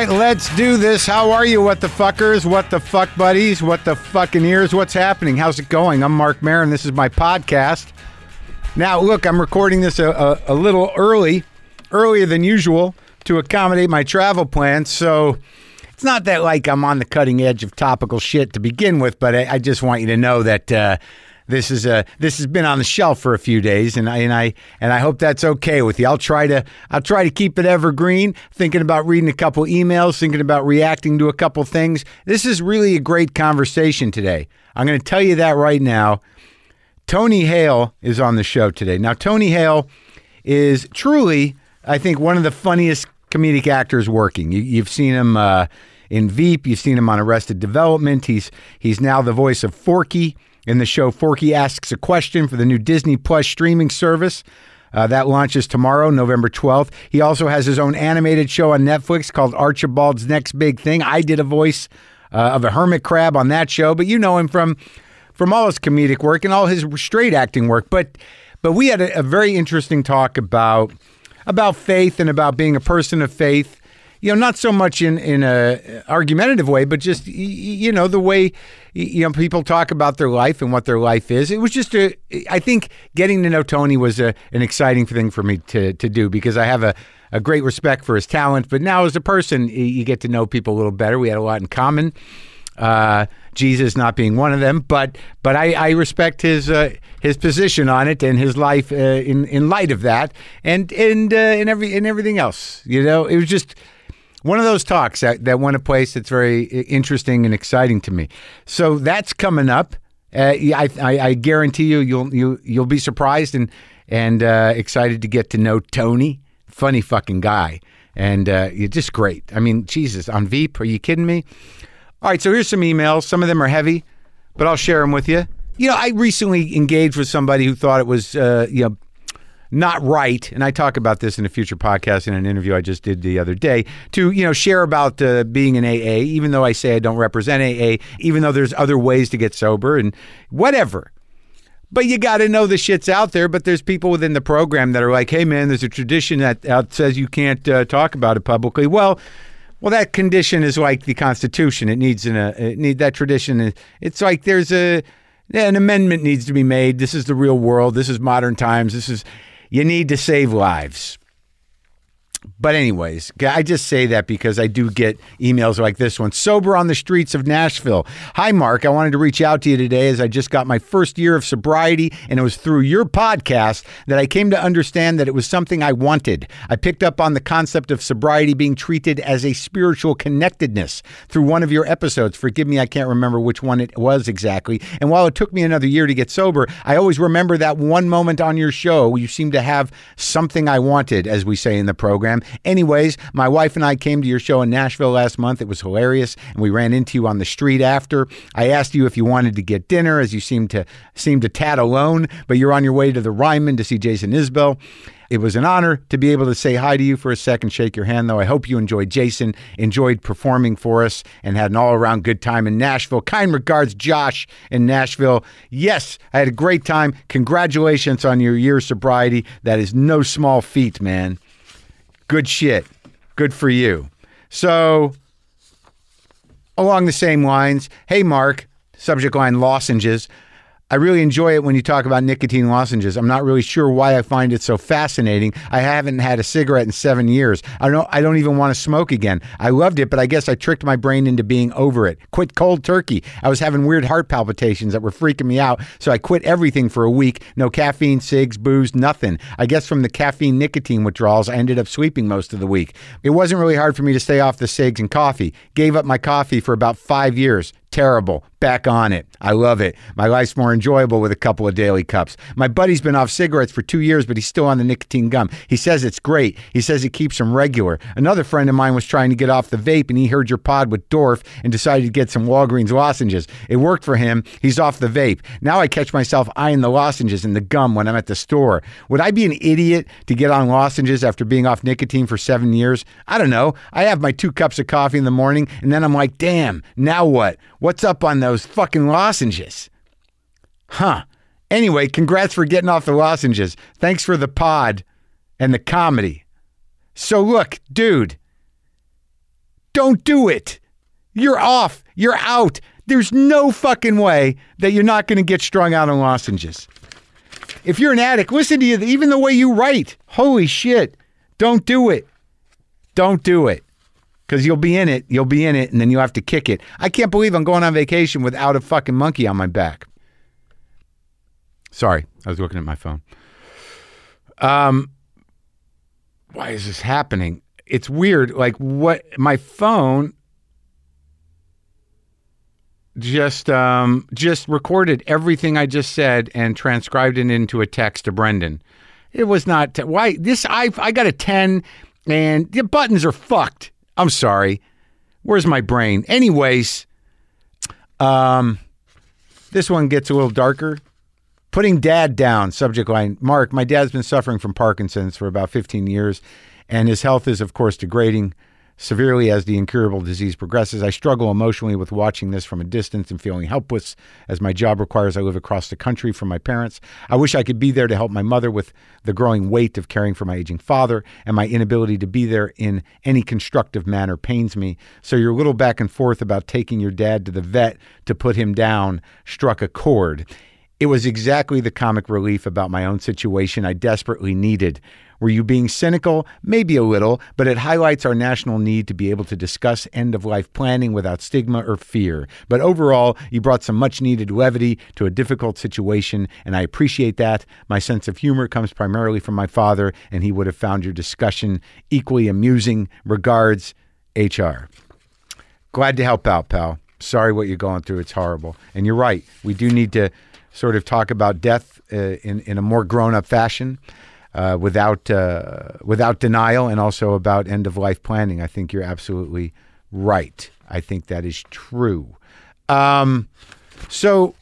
right, let's do this. How are you, what the fuckers? What the fuck buddies? What the fucking ears? What's happening? How's it going? I'm Marc Maron. This is my podcast. Now, look, I'm recording this a, a, a little early, earlier than usual to accommodate my travel plans. So it's not that like I'm on the cutting edge of topical shit to begin with, but I, I just want you to know that uh, this is a this has been on the shelf for a few days, and I and I and I hope that's okay with you. I'll try to I'll try to keep it evergreen. Thinking about reading a couple emails, thinking about reacting to a couple things. This is really a great conversation today. I'm going to tell you that right now. Tony Hale is on the show today. Now, Tony Hale is truly, I think, one of the funniest comedic actors working. You, have seen him uh, in Veep. You've seen him on Arrested Development. He's he's now the voice of Forky in the show. Forky asks a question for the new Disney Plus streaming service. Uh, that launches tomorrow, November 12th. He also has his own animated show on Netflix called Archibald's Next Big Thing. I did a voice uh, of a hermit crab on that show, but you know him from from all his comedic work and all his straight acting work. But but we had a, a very interesting talk about about faith and about being a person of faith. You know, not so much in in a argumentative way, but just you know the way you know people talk about their life and what their life is. It was just a. I think getting to know Tony was a, an exciting thing for me to to do because I have a a great respect for his talent, but now as a person, you get to know people a little better. We had a lot in common. Uh, Jesus not being one of them, but but I, I respect his uh, his position on it and his life uh, in in light of that, and and uh, and every and everything else. You know, it was just one of those talks that, that went a place that's very interesting and exciting to me. So that's coming up. Uh, I, I, I guarantee you, you'll you you'll be surprised and and uh, excited to get to know Tony. Funny fucking guy, and uh, you're just great. I mean, Jesus, on Veep, are you kidding me? All right, so here's some emails. Some of them are heavy, but I'll share them with you. You know, I recently engaged with somebody who thought it was, uh, you know, not right, and I talk about this in a future podcast in an interview I just did the other day to you know share about uh, being an AA, even though I say I don't represent AA, even though there's other ways to get sober and whatever. But you got to know the shit's out there. But there's people within the program that are like, "Hey, man, there's a tradition that uh, says you can't uh, talk about it publicly." Well, well, that condition is like the Constitution. It needs an, uh, it need that tradition. It's like there's a an amendment needs to be made. This is the real world. This is modern times. This is you need to save lives. But, anyways, I just say that because I do get emails like this one. Sober on the streets of Nashville. Hi, Mark. I wanted to reach out to you today as I just got my first year of sobriety, and it was through your podcast that I came to understand that it was something I wanted. I picked up on the concept of sobriety being treated as a spiritual connectedness through one of your episodes. Forgive me, I can't remember which one it was exactly. And while it took me another year to get sober, I always remember that one moment on your show. You seemed to have something I wanted, as we say in the program Anyways, my wife and I came to your show in Nashville last month. It was hilarious, and we ran into you on the street after. I asked you if you wanted to get dinner, as you seemed to seem to tat alone, but you're on your way to the Ryman to see Jason Isbell. It was an honor to be able to say hi to you for a second, shake your hand, though. I hope you enjoyed Jason, enjoyed performing for us, and had an all around good time in Nashville. Kind regards, Josh in Nashville. Yes, I had a great time. Congratulations on your year sobriety. That is no small feat, man. Good shit. Good for you. So, along the same lines, hey, Mark, subject line lozenges. I really enjoy it when you talk about nicotine lozenges. I'm not really sure why I find it so fascinating. I haven't had a cigarette in seven years. I don't. I don't even want to smoke again. I loved it, but I guess I tricked my brain into being over it. Quit cold turkey. I was having weird heart palpitations that were freaking me out, so I quit everything for a week. No caffeine, cigs, booze, nothing. I guess from the caffeine nicotine withdrawals, I ended up sleeping most of the week. It wasn't really hard for me to stay off the cigs and coffee. Gave up my coffee for about five years terrible. Back on it. I love it. My life's more enjoyable with a couple of daily cups. My buddy's been off cigarettes for two years, but he's still on the nicotine gum. He says it's great. He says it keeps him regular. Another friend of mine was trying to get off the vape, and he heard your pod with Dorf and decided to get some Walgreens lozenges. It worked for him. He's off the vape. Now I catch myself eyeing the lozenges and the gum when I'm at the store. Would I be an idiot to get on lozenges after being off nicotine for seven years? I don't know. I have my two cups of coffee in the morning, and then I'm like, damn, now what? What's up on those fucking lozenges? Huh. Anyway, congrats for getting off the lozenges. Thanks for the pod and the comedy. So, look, dude, Don't do it. You're off. You're out. There's no fucking way that you're not going to get strung out on lozenges. If you're an addict, listen to you, even the way you write. Holy shit. Don't do it. Don't do it. Because you'll be in it, you'll be in it, and then you'll have to kick it. I can't believe I'm going on vacation without a fucking monkey on my back. Sorry, I was looking at my phone. Um, why is this happening? It's weird. Like what? My phone just um just recorded everything I just said and transcribed it into a text to Brendan. It was not why this I I got a 10 and the buttons are fucked. I'm sorry. Where's my brain? Anyways, um this one gets a little darker. Putting dad down, subject line. Mark, my dad's been suffering from Parkinson's for about 15 years, and his health is, of course, degrading severely as the incurable disease progresses. I struggle emotionally with watching this from a distance and feeling helpless as my job requires I live across the country from my parents. I wish I could be there to help my mother with the growing weight of caring for my aging father, and my inability to be there in any constructive manner pains me. So your little back and forth about taking your dad to the vet to put him down struck a chord. It was exactly the comic relief about my own situation I desperately needed. Were you being cynical? Maybe a little, but it highlights our national need to be able to discuss end of life planning without stigma or fear. But overall, you brought some much needed levity to a difficult situation, and I appreciate that. My sense of humor comes primarily from my father, and he would have found your discussion equally amusing. Regards, HR. Glad to help out, pal. Sorry what you're going through. It's horrible. And you're right. We do need to sort of talk about death uh, in, in a more grown up fashion. Uh, without uh, without denial, and also about end of life planning. I think you're absolutely right. I think that is true. Um, so,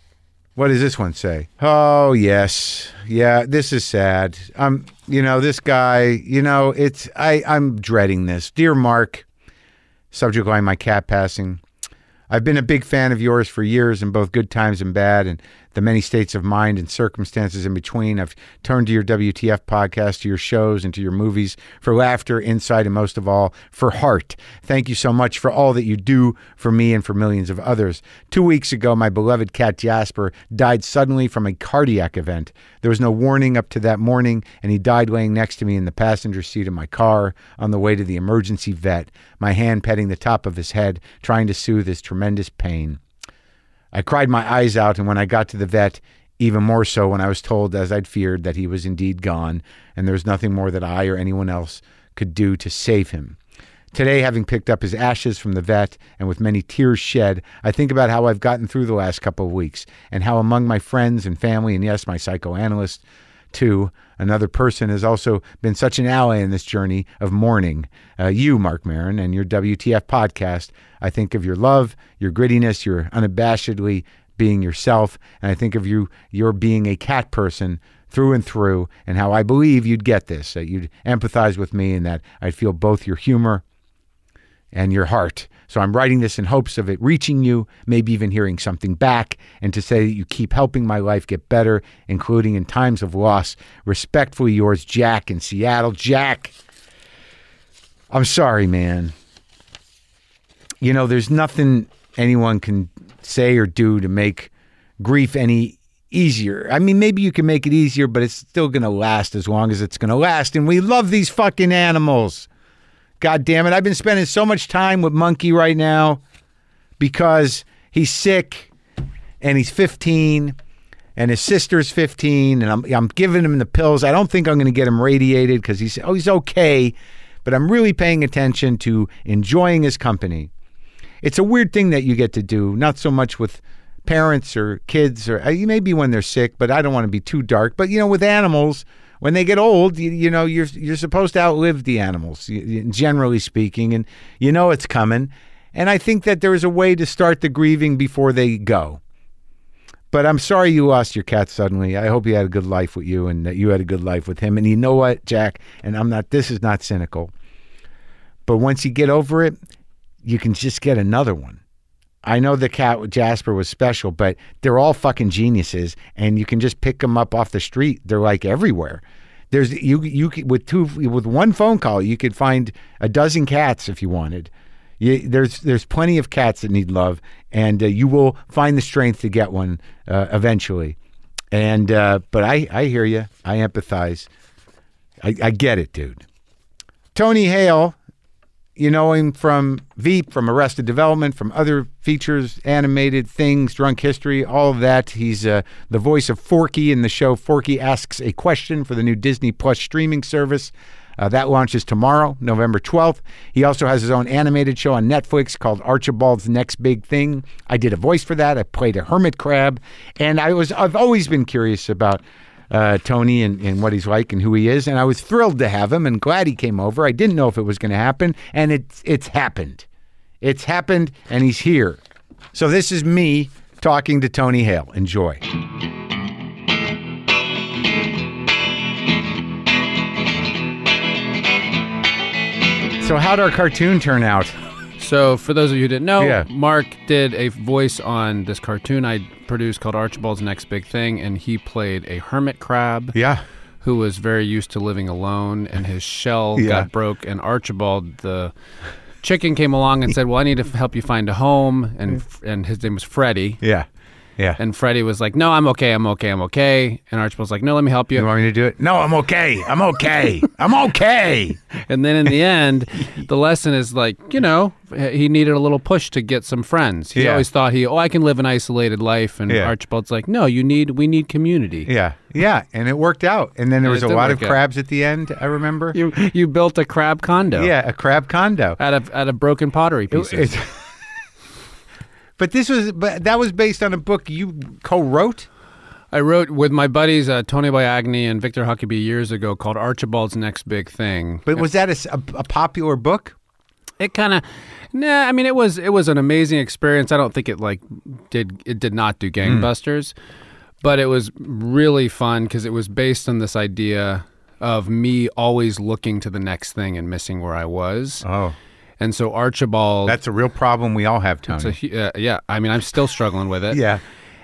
what does this one say? Oh yes, yeah. This is sad. Um, you know this guy. You know it's I. I'm dreading this, dear Mark. Subject line: My cat passing. I've been a big fan of yours for years in both good times and bad, and the many states of mind and circumstances in between. I've turned to your WTF podcast, to your shows, and to your movies for laughter, insight, and most of all, for heart. Thank you so much for all that you do for me and for millions of others. Two weeks ago, my beloved cat Jasper died suddenly from a cardiac event. There was no warning up to that morning, and he died laying next to me in the passenger seat of my car on the way to the emergency vet, my hand petting the top of his head, trying to soothe his tremendous pain. I cried my eyes out, and when I got to the vet, even more so when I was told, as I'd feared, that he was indeed gone, and there was nothing more that I or anyone else could do to save him. Today, having picked up his ashes from the vet and with many tears shed, I think about how I've gotten through the last couple of weeks and how among my friends and family, and yes, my psychoanalyst, too, another person has also been such an ally in this journey of mourning. Uh, you, Marc Maron, and your WTF podcast. I think of your love, your grittiness, your unabashedly being yourself, and I think of you, your being a cat person through and through, and how I believe you'd get this, that you'd empathize with me, and that I'd feel both your humor and your heart. So I'm writing this in hopes of it reaching you, maybe even hearing something back, and to say that you keep helping my life get better, including in times of loss. Respectfully yours, Jack in Seattle. Jack, I'm sorry, man. You know, there's nothing anyone can say or do to make grief any easier. I mean, maybe you can make it easier, but it's still going to last as long as it's going to last. And we love these fucking animals. God damn it. I've been spending so much time with Monkey right now because he's sick and he's 15 and his sister's 15 and I'm, I'm giving him the pills. I don't think I'm going to get him radiated because he's, oh, he's okay. But I'm really paying attention to enjoying his company. It's a weird thing that you get to do, not so much with parents or kids or uh, maybe when they're sick, but I don't want to be too dark. But, you know, with animals, when they get old, you, you know, you're you're supposed to outlive the animals, generally speaking, and you know it's coming. And I think that there is a way to start the grieving before they go. But I'm sorry you lost your cat suddenly. I hope he had a good life with you and that you had a good life with him. And you know what, Jack? And I'm not, this is not cynical. But once you get over it, you can just get another one. I know the cat with Jasper was special, but they're all fucking geniuses, and you can just pick them up off the street. They're like everywhere. There's you you with two with one phone call you could find a dozen cats if you wanted. You, there's there's plenty of cats that need love, and uh, you will find the strength to get one uh, eventually. And uh, but I I hear you. I empathize. I, I get it, dude. Tony Hale, you know him from Veep, from Arrested Development, from other features, animated things, Drunk History, all of that. He's uh, the voice of Forky in the show Forky Asks a Question for the new Disney Plus streaming service. Uh, that launches tomorrow, November 12th. He also has his own animated show on Netflix called Archibald's Next Big Thing. I did a voice for that. I played a hermit crab, and I was I've always been curious about uh, Tony and, and what he's like and who he is, and I was thrilled to have him and glad he came over. I didn't know if it was going to happen, and it's it's happened. It's happened, and he's here. So this is me talking to Tony Hale. Enjoy. So how'd our cartoon turn out? So, for those of you who didn't know, Yeah. Mark did a voice on this cartoon I produced called Archibald's Next Big Thing, and he played a hermit crab Yeah. who was very used to living alone, and his shell Yeah. got broke. And Archibald, the chicken, came along and said, "Well, I need to help you find a home." And and his name was Freddie. Yeah. Yeah. And Freddie was like, "No, I'm okay. I'm okay. I'm okay." And Archibald's like, "No, let me help you you." want me to do it? No, I'm okay. I'm okay. I'm okay. And then in the end, the lesson is like, you know, he needed a little push to get some friends. He Yeah. always thought he, oh, I can live an isolated life. And Yeah. Archibald's like, no, you need, we need community. Yeah. Yeah. And it worked out. And then there was a lot of out. crabs at the end, I remember. You, you built a crab condo. Yeah, a crab condo. Out of out of broken pottery pieces. It's- but this was but that was based on a book you co-wrote? I wrote with my buddies uh, Tony Biaggne and Victor Huckabee years ago called Archibald's Next Big Thing. But was that a popular book? it kind of nah i mean it was it was an amazing experience i don't think it like did it did not do gangbusters but it was really fun because it was based on this idea of me always looking to the next thing and missing where i was Oh. And so archibald That's a real problem we all have, Tony. a uh, yeah i mean i'm still struggling with it yeah.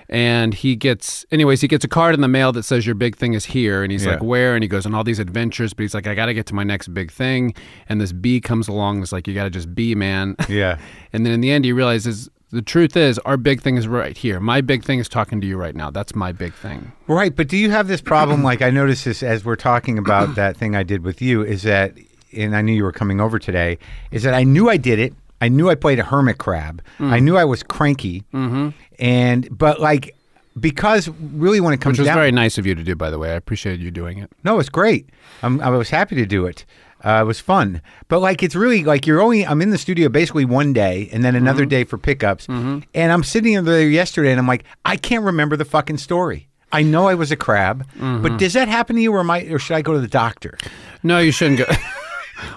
and he gets anyways he gets a card in the mail that says your big thing is here and he's Yeah. like where and he goes on all these adventures but he's like i gotta get to my next big thing and this bee comes along and it's like you gotta just be man Yeah. and then in the end he realizes the truth is our big thing is right here my big thing is talking to you right now that's my big thing Right, but do you have this problem? like I noticed this as we're talking about that thing I did with you. Is that, and I knew you were coming over today. Is that I knew I did it. I knew I played a hermit crab. Mm. I knew I was cranky. Mm-hmm. And but like because really when it comes to which was down, very nice of you to do by the way i appreciate you doing it no, it's great. I'm, I was happy to do it. Uh, it was fun, but like it's really like you're only. I'm in the studio basically one day, and then another day for pickups. And I'm sitting there yesterday, and I'm like, I can't remember the fucking story. I know I was a crab, but does that happen to you, or am I, or should I go to the doctor? no you shouldn't go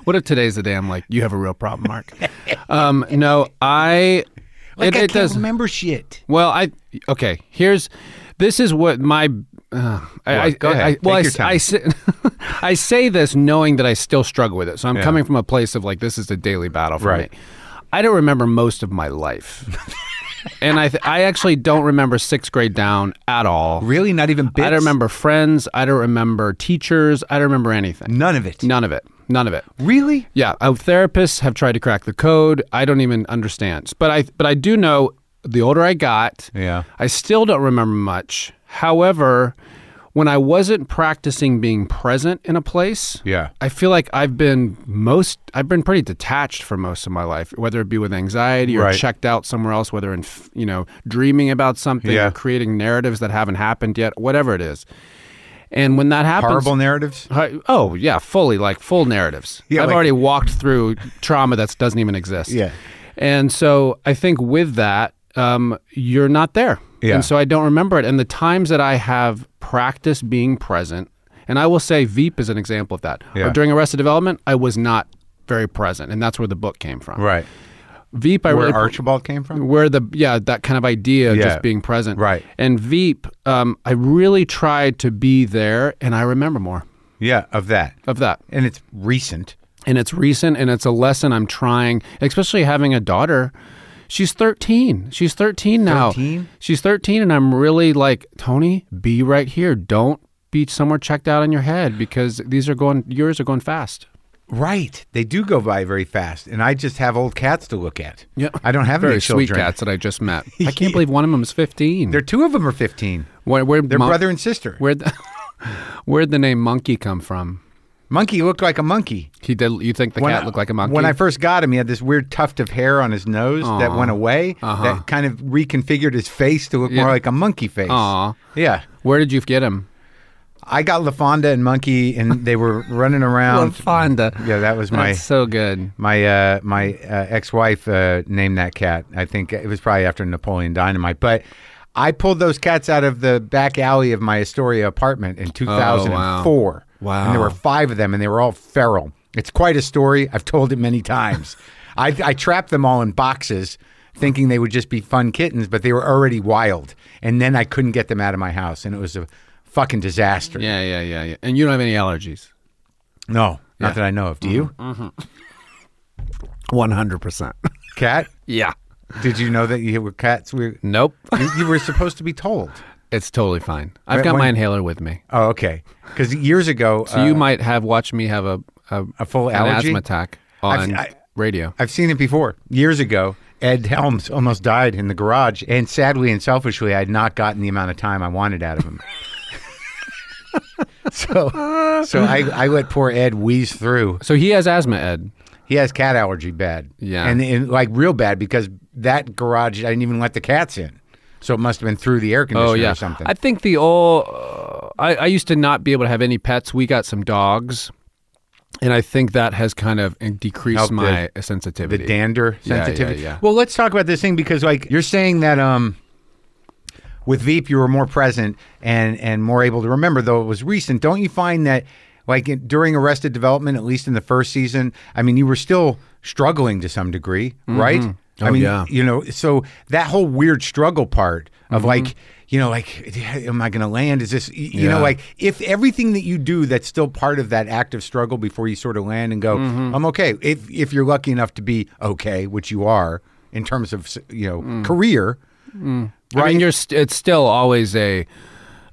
what if today's the day i'm like you have a real problem mark um, no i Like it, I it can't does remember shit. Well, I okay. Here's this is what my. Uh, I, I, What? Go ahead. I, well, Take I, your time. I say, I say this knowing that I still struggle with it. So I'm Yeah. coming from a place of like this is a daily battle for Right. me. I don't remember most of my life, and I th- I actually don't remember sixth grade down at all. Really, not even bits. I don't remember friends. I don't remember teachers. I don't remember anything. none of it. None of it. None of it. Really? Yeah, uh, therapists have tried to crack the code. I don't even understand. But I but I do know the older I got, Yeah. I still don't remember much. However, when I wasn't practicing being present in a place, Yeah. I feel like I've been most I've been pretty detached for most of my life, whether it be with anxiety or Right. checked out somewhere else, whether in you know dreaming about something Yeah. or creating narratives that haven't happened yet, whatever it is. And when that happens, Horrible narratives. Oh yeah, fully like full narratives. Yeah, I've like- already walked through trauma that doesn't even exist. Yeah. and so I think with that, um, you're not there. Yeah. and so I don't remember it. And the times that I have practiced being present, and I will say Veep is an example of that. Yeah. Or during Arrested Development, I was not very present, and that's where the book came from. Right. Veep, I Where really Archibald came from. where the yeah that kind of idea of Yeah. just being present Right. and veep um, i really tried to be there and i remember more Yeah, of that, of that and it's recent. and it's recent and it's a lesson I'm trying, especially having a daughter. She's 13. She's 13 now. 13? She's 13 and I'm really like, Tony, be right here. Don't be somewhere checked out in your head because these are going yours are going fast. Right. They do go by very fast, and I just have old cats to look at. Yeah. I don't have Very any sweet cats that I just met. I can't believe one of them is 15. There are two of them are fifteen. Where, where, They're brother and sister. Where'd the, where'd the name Monkey come from? Monkey looked like a monkey. He did. You think the When cat I- looked like a monkey? When I first got him, he had this weird tuft of hair on his nose that went away. Uh-huh. That kind of reconfigured his face to look Yeah. more like a monkey face. Aw. Yeah. Where did you get him? I got LaFonda and Monkey, and they were running around. LaFonda. Yeah, that was my That's so good. my uh, my uh, ex-wife uh, named that cat. I think it was probably after Napoleon Dynamite. But I pulled those cats out of the back alley of my Astoria apartment in 2004. Wow. And there were five of them, and they were all feral. It's quite a story. I've told it many times. I, I trapped them all in boxes, thinking they would just be fun kittens, but they were already wild. And then I couldn't get them out of my house, and it was a fucking disaster. Yeah, yeah, yeah, yeah. And you don't have any allergies. No, not Yeah. that I know of. Do you? Mm-hmm. Mm-hmm. One hundred percent. Cat? Yeah. Did you know that you were cats? We Nope. you, you were supposed to be told. it's totally fine. I've When- got my when- inhaler with me. Oh, okay. Because years ago, So you uh, might have watched me have a a, a full an allergy? asthma attack on I- radio. I've seen it before. Years ago, Ed Helms almost died in the garage, and sadly and selfishly, I had not gotten the amount of time I wanted out of him. so, so I, I let poor Ed wheeze through. So he has asthma, Ed. He has cat allergy bad. Yeah. and, and like real bad because that garage I didn't even let the cats in, so it must have been through the air conditioner Oh yeah. or something. I think the old. Uh, I, I used to not be able to have any pets. We got some dogs, and I think that has kind of uh, decreased Helped my the sensitivity. The dander Yeah, yeah, sensitivity. yeah. Well, let's talk about this thing because, like, you're saying that um, with Veep you were more present and and more able to remember, though it was recent. Don't you find that, like, during Arrested Development, at least in the first season, I mean, you were still struggling to some degree, right? I Oh, mean, yeah. you know, so that whole weird struggle part of Mm-hmm. like. You know, like, am I going to land? Is this, you know, like, if everything that you do that's still part of that active struggle before you sort of land and go, Mm-hmm. I'm okay. If if you're lucky enough to be okay, which you are in terms of you know Mm. career, I mean, you're st- it's still always a,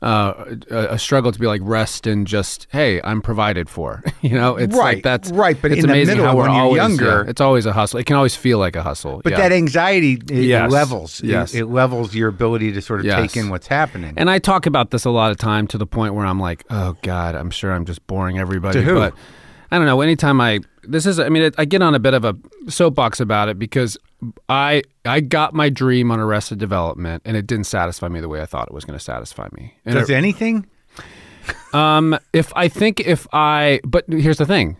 uh, a struggle to be like rest and just hey, I'm provided for. you know, it's Right, like that's right, but it's in the amazing middle, how we're when you're always, younger- yeah, it's always a hustle. It can always feel like a hustle. but yeah. that anxiety it, it Yes. levels. It- Yes. It, levels your ability to sort of Yes. take in what's happening. And I talk about this a lot of time to the point where I'm like, oh God, I'm sure I'm just boring everybody. To who? But I don't know. Anytime I this is, I mean, it, I get on a bit of a soapbox about it because I I got my dream on Arrested Development, and it didn't satisfy me the way I thought it was going to satisfy me. And Does it- anything? um, if I think if I, but here's the thing.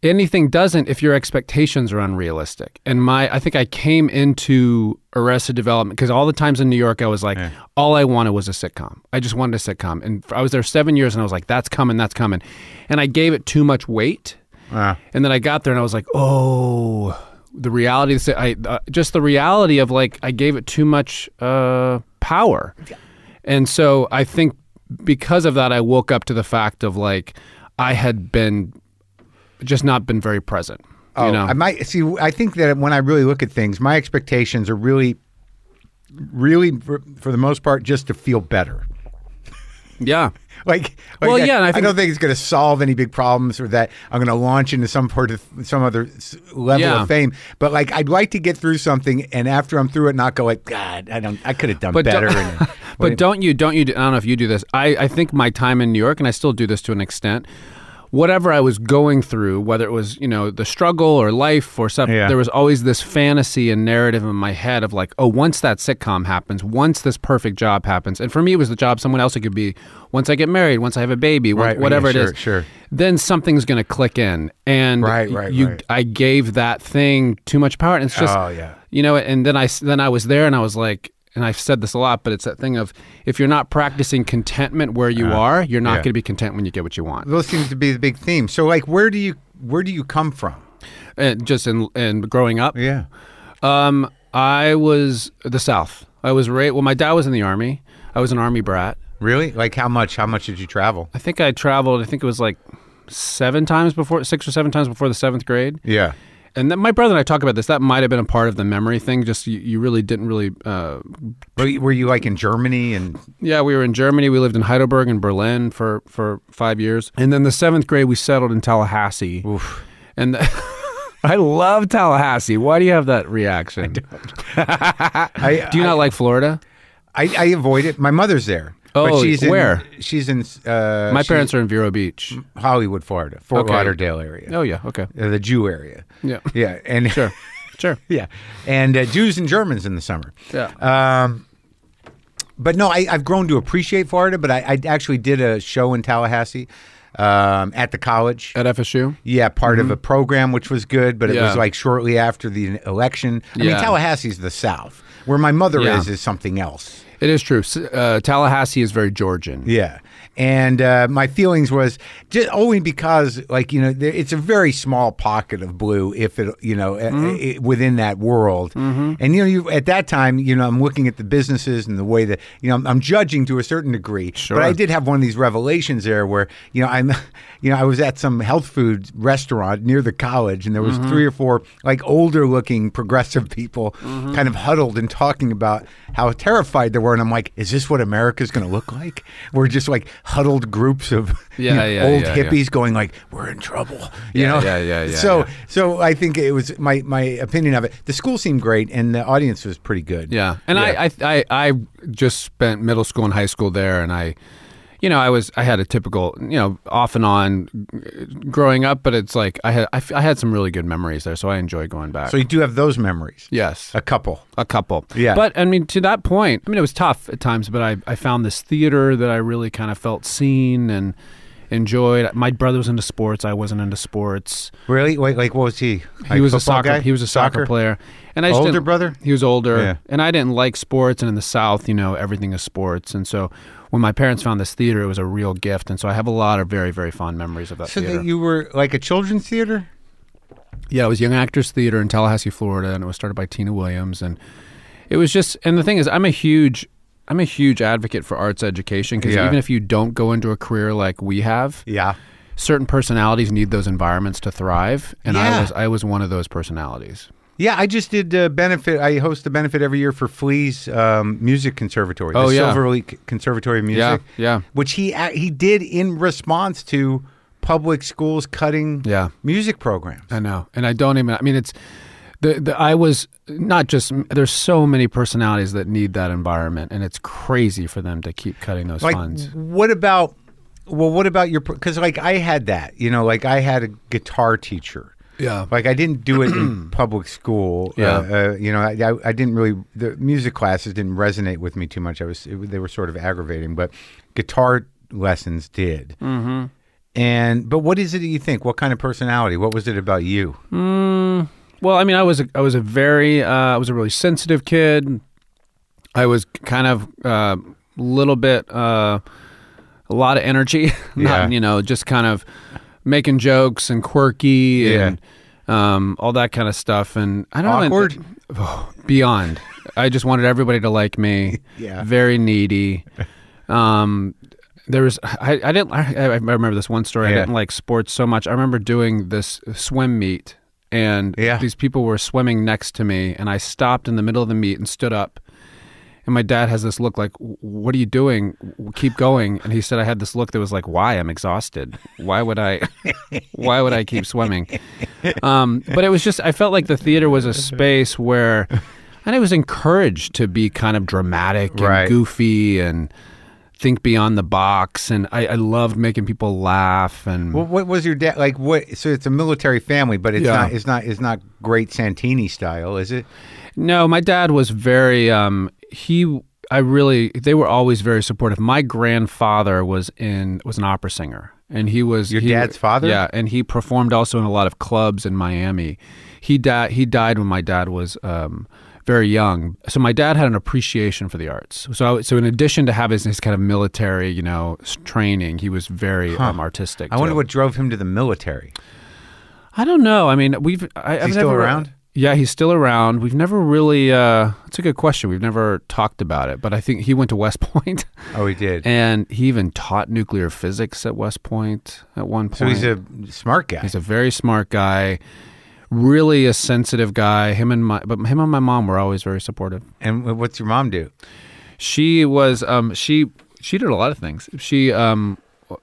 Anything doesn't if your expectations are unrealistic. And my, I think I came into Arrested Development because all the times in New York, I was like, all I wanted was a sitcom. I just wanted a sitcom, and I was there seven years, and I was like, that's coming, that's coming, and I gave it too much weight. Uh, And then I got there, and I was like, oh, the reality. I uh, just the reality of like I gave it too much uh, power, and so I think because of that, I woke up to the fact of like I had been just not been very present. oh, you know, I might see. I think that when I really look at things, my expectations are really, really for, for the most part, just to feel better. yeah. Like, like Well, I, yeah, I I, think- don't think it's going to solve any big problems or that I'm going to launch into some part of some other level Yeah. of fame. But like, I'd like to get through something, and after I'm through it, not go like, God, I don't, I could have done But better. don't- and, But don't you? Don't you? I don't know if you do this. I, I think my time in New York, and I still do this to an extent. Whatever I was going through, whether it was you know the struggle or life or something, Yeah. there was always this fantasy and narrative in my head of like, oh, once that sitcom happens, once this perfect job happens, and for me it was the job someone else it could be. Once I get married, once I have a baby, Right, whatever yeah, sure, is, sure. then something's going to click in, and Right, right, you, right. I gave that thing too much power, and it's just Oh, yeah. you know and then i then i was there and i was like and i've said this a lot but it's that thing of if you're not practicing contentment where you are you're not yeah. going to be content when you get what you want those seem to be the big theme. So, like, where do you, where do you come from? and just in in growing up Yeah. um i was the south i was right well my dad was in the army i was an army brat Really? Like, how much? How much did you travel? i think i traveled i think it was like seven times before six or seven times before the seventh grade Yeah. And my brother and I talk about this. That might have been a part of the memory thing. Just you, you really didn't really. Uh, Were you, were you like in Germany and yeah, we were in Germany. We lived in Heidelberg and Berlin for for five years. And then the seventh grade, we settled in Tallahassee. oof. And the, I love Tallahassee. Why do you have that reaction? I, Do you not like Florida? I, I avoid it. My mother's there. Oh, but she's where? In, she's in. Uh, My parents are in Vero Beach. Hollywood, Florida, Fort Okay. Lauderdale area, Oh yeah, okay, uh, the Jew area. yeah, Yeah, and sure, sure, yeah, and uh, Jews and Germans in the summer. yeah. Um, but no, I, I've grown to appreciate Florida. But I, I actually did a show in Tallahassee um, at the college. At FSU. Yeah, part of a program which was good, but it Mm-hmm. Yeah. was like shortly after the election. I mean, Yeah. Tallahassee's the South. Where my mother Yeah. is is something else. It is true. Uh, Tallahassee is very Georgian. Yeah. And uh, my feelings was just only because, like you know, there, it's a very small pocket of blue, if it, you know, Mm-hmm. within that world. And you know, you at that time, you know, I'm looking at the businesses and the way that you know, I'm, I'm judging to a certain degree. Sure. But I did have one of these revelations there, where you know, I'm, you know, I was at some health food restaurant near the college, and there was Mm-hmm. three or four like older looking progressive people, Mm-hmm. kind of huddled and talking about how terrified they were, and I'm like, is this what America's going to look like? We're just like huddled groups of you know, yeah, old yeah, yeah. hippies going like, we're in trouble. You Yeah, know? yeah, yeah, yeah, So, yeah. so I think it was my my opinion of it. The school seemed great, and the audience was pretty good. Yeah, and Yeah. I, I I I just spent middle school and high school there, and I, you know, I was I had a typical, you know, off and on growing up, but it's like I had I, f- I had some really good memories there, so I enjoy going back. So you do have those memories. yes, A couple. a couple. Yeah. But I mean, to that point, I mean, it was tough at times, but I, I found this theater that I really kind of felt seen and enjoyed. My brother was into sports. I wasn't into sports. Really? Wait, like what was he? he was a soccer. guy? He was a soccer, player. And I just Older brother? He was older. Yeah. And I didn't like sports. And in the South, you know, everything is sports. And so when my parents found this theater, it was a real gift. And so I have a lot of very, very fond memories of that So theater. that you were like a children's theater? Yeah, it was Young Actors Theater in Tallahassee, Florida, and it was started by Tina Williams. And it was just, and the thing is, I'm a huge, I'm a huge advocate for arts education because Yeah. even if you don't go into a career like we have, Yeah. certain personalities need those environments to thrive. And Yeah. I was, I was one of those personalities. Yeah, I just did uh, benefit. I host a benefit every year for Flea's um, Music Conservatory, Oh, the yeah. Silver Lake Conservatory of Music. yeah. yeah. which he he did in response to public schools cutting Yeah. music programs. I know, and I don't even. I mean, it's the, the I was not just. There's so many personalities that need that environment, and it's crazy for them to keep cutting those like, funds. what about? Well, what about your? Because like I had that, you know, like I had a guitar teacher. Yeah, Like I didn't do it in public school. Yeah. Uh, uh, you know, I, I, I didn't really. The music classes didn't resonate with me too much. I was it, they were sort of aggravating, but guitar lessons did. Mm-hmm. And but what is it that you think? What kind of personality? What was it about you? Well, I mean, I was a, I was a very uh, I was a really sensitive kid. I was kind of a uh, little bit uh, a lot of energy, Yeah. you know just kind of making jokes and quirky and um, all that kind of stuff. And I don't Awkward? know oh, beyond. I just wanted everybody to like me. Yeah. very needy. Um, there was I, I didn't I, I remember this one story. I didn't like sports so much. I remember doing this swim meet, and Yeah. these people were swimming next to me, and I stopped in the middle of the meet and stood up. And my dad has this look like, "What are you doing? Keep going." And he said, "I had this look that was like, why? I'm exhausted. Why would I? why would I keep swimming?" Um, but it was just I felt like the theater was a space where, and I was encouraged to be kind of dramatic and Right. goofy and think beyond the box. And I, I loved making people laugh. And Well, what was your dad like? What? So it's a military family, but it's Yeah. not. It's not. It's not great Santini style, is it? No, my dad was very um he I really they were always very supportive. My grandfather was in was an opera singer and he was Your he- dad's father? Yeah, and he performed also in a lot of clubs in Miami. He died he died when my dad was um very young. So my dad had an appreciation for the arts. So so in addition to having his kind of military, you know, training, he was very um, artistic. I wonder what drove him to the military. I don't know. I mean, we've. I, I've he still never- around? Yeah, he's still around. We've never really. Uh, it's a good question. We've never talked about it, but I think he went to West Point, Oh, he did. and he even taught nuclear physics at West Point at one point. so he's a smart guy. He's a very smart guy. really a sensitive guy. Him and my, but him and my mom were always very supportive. And what's your mom do? She was, um, she she did a lot of things. She um,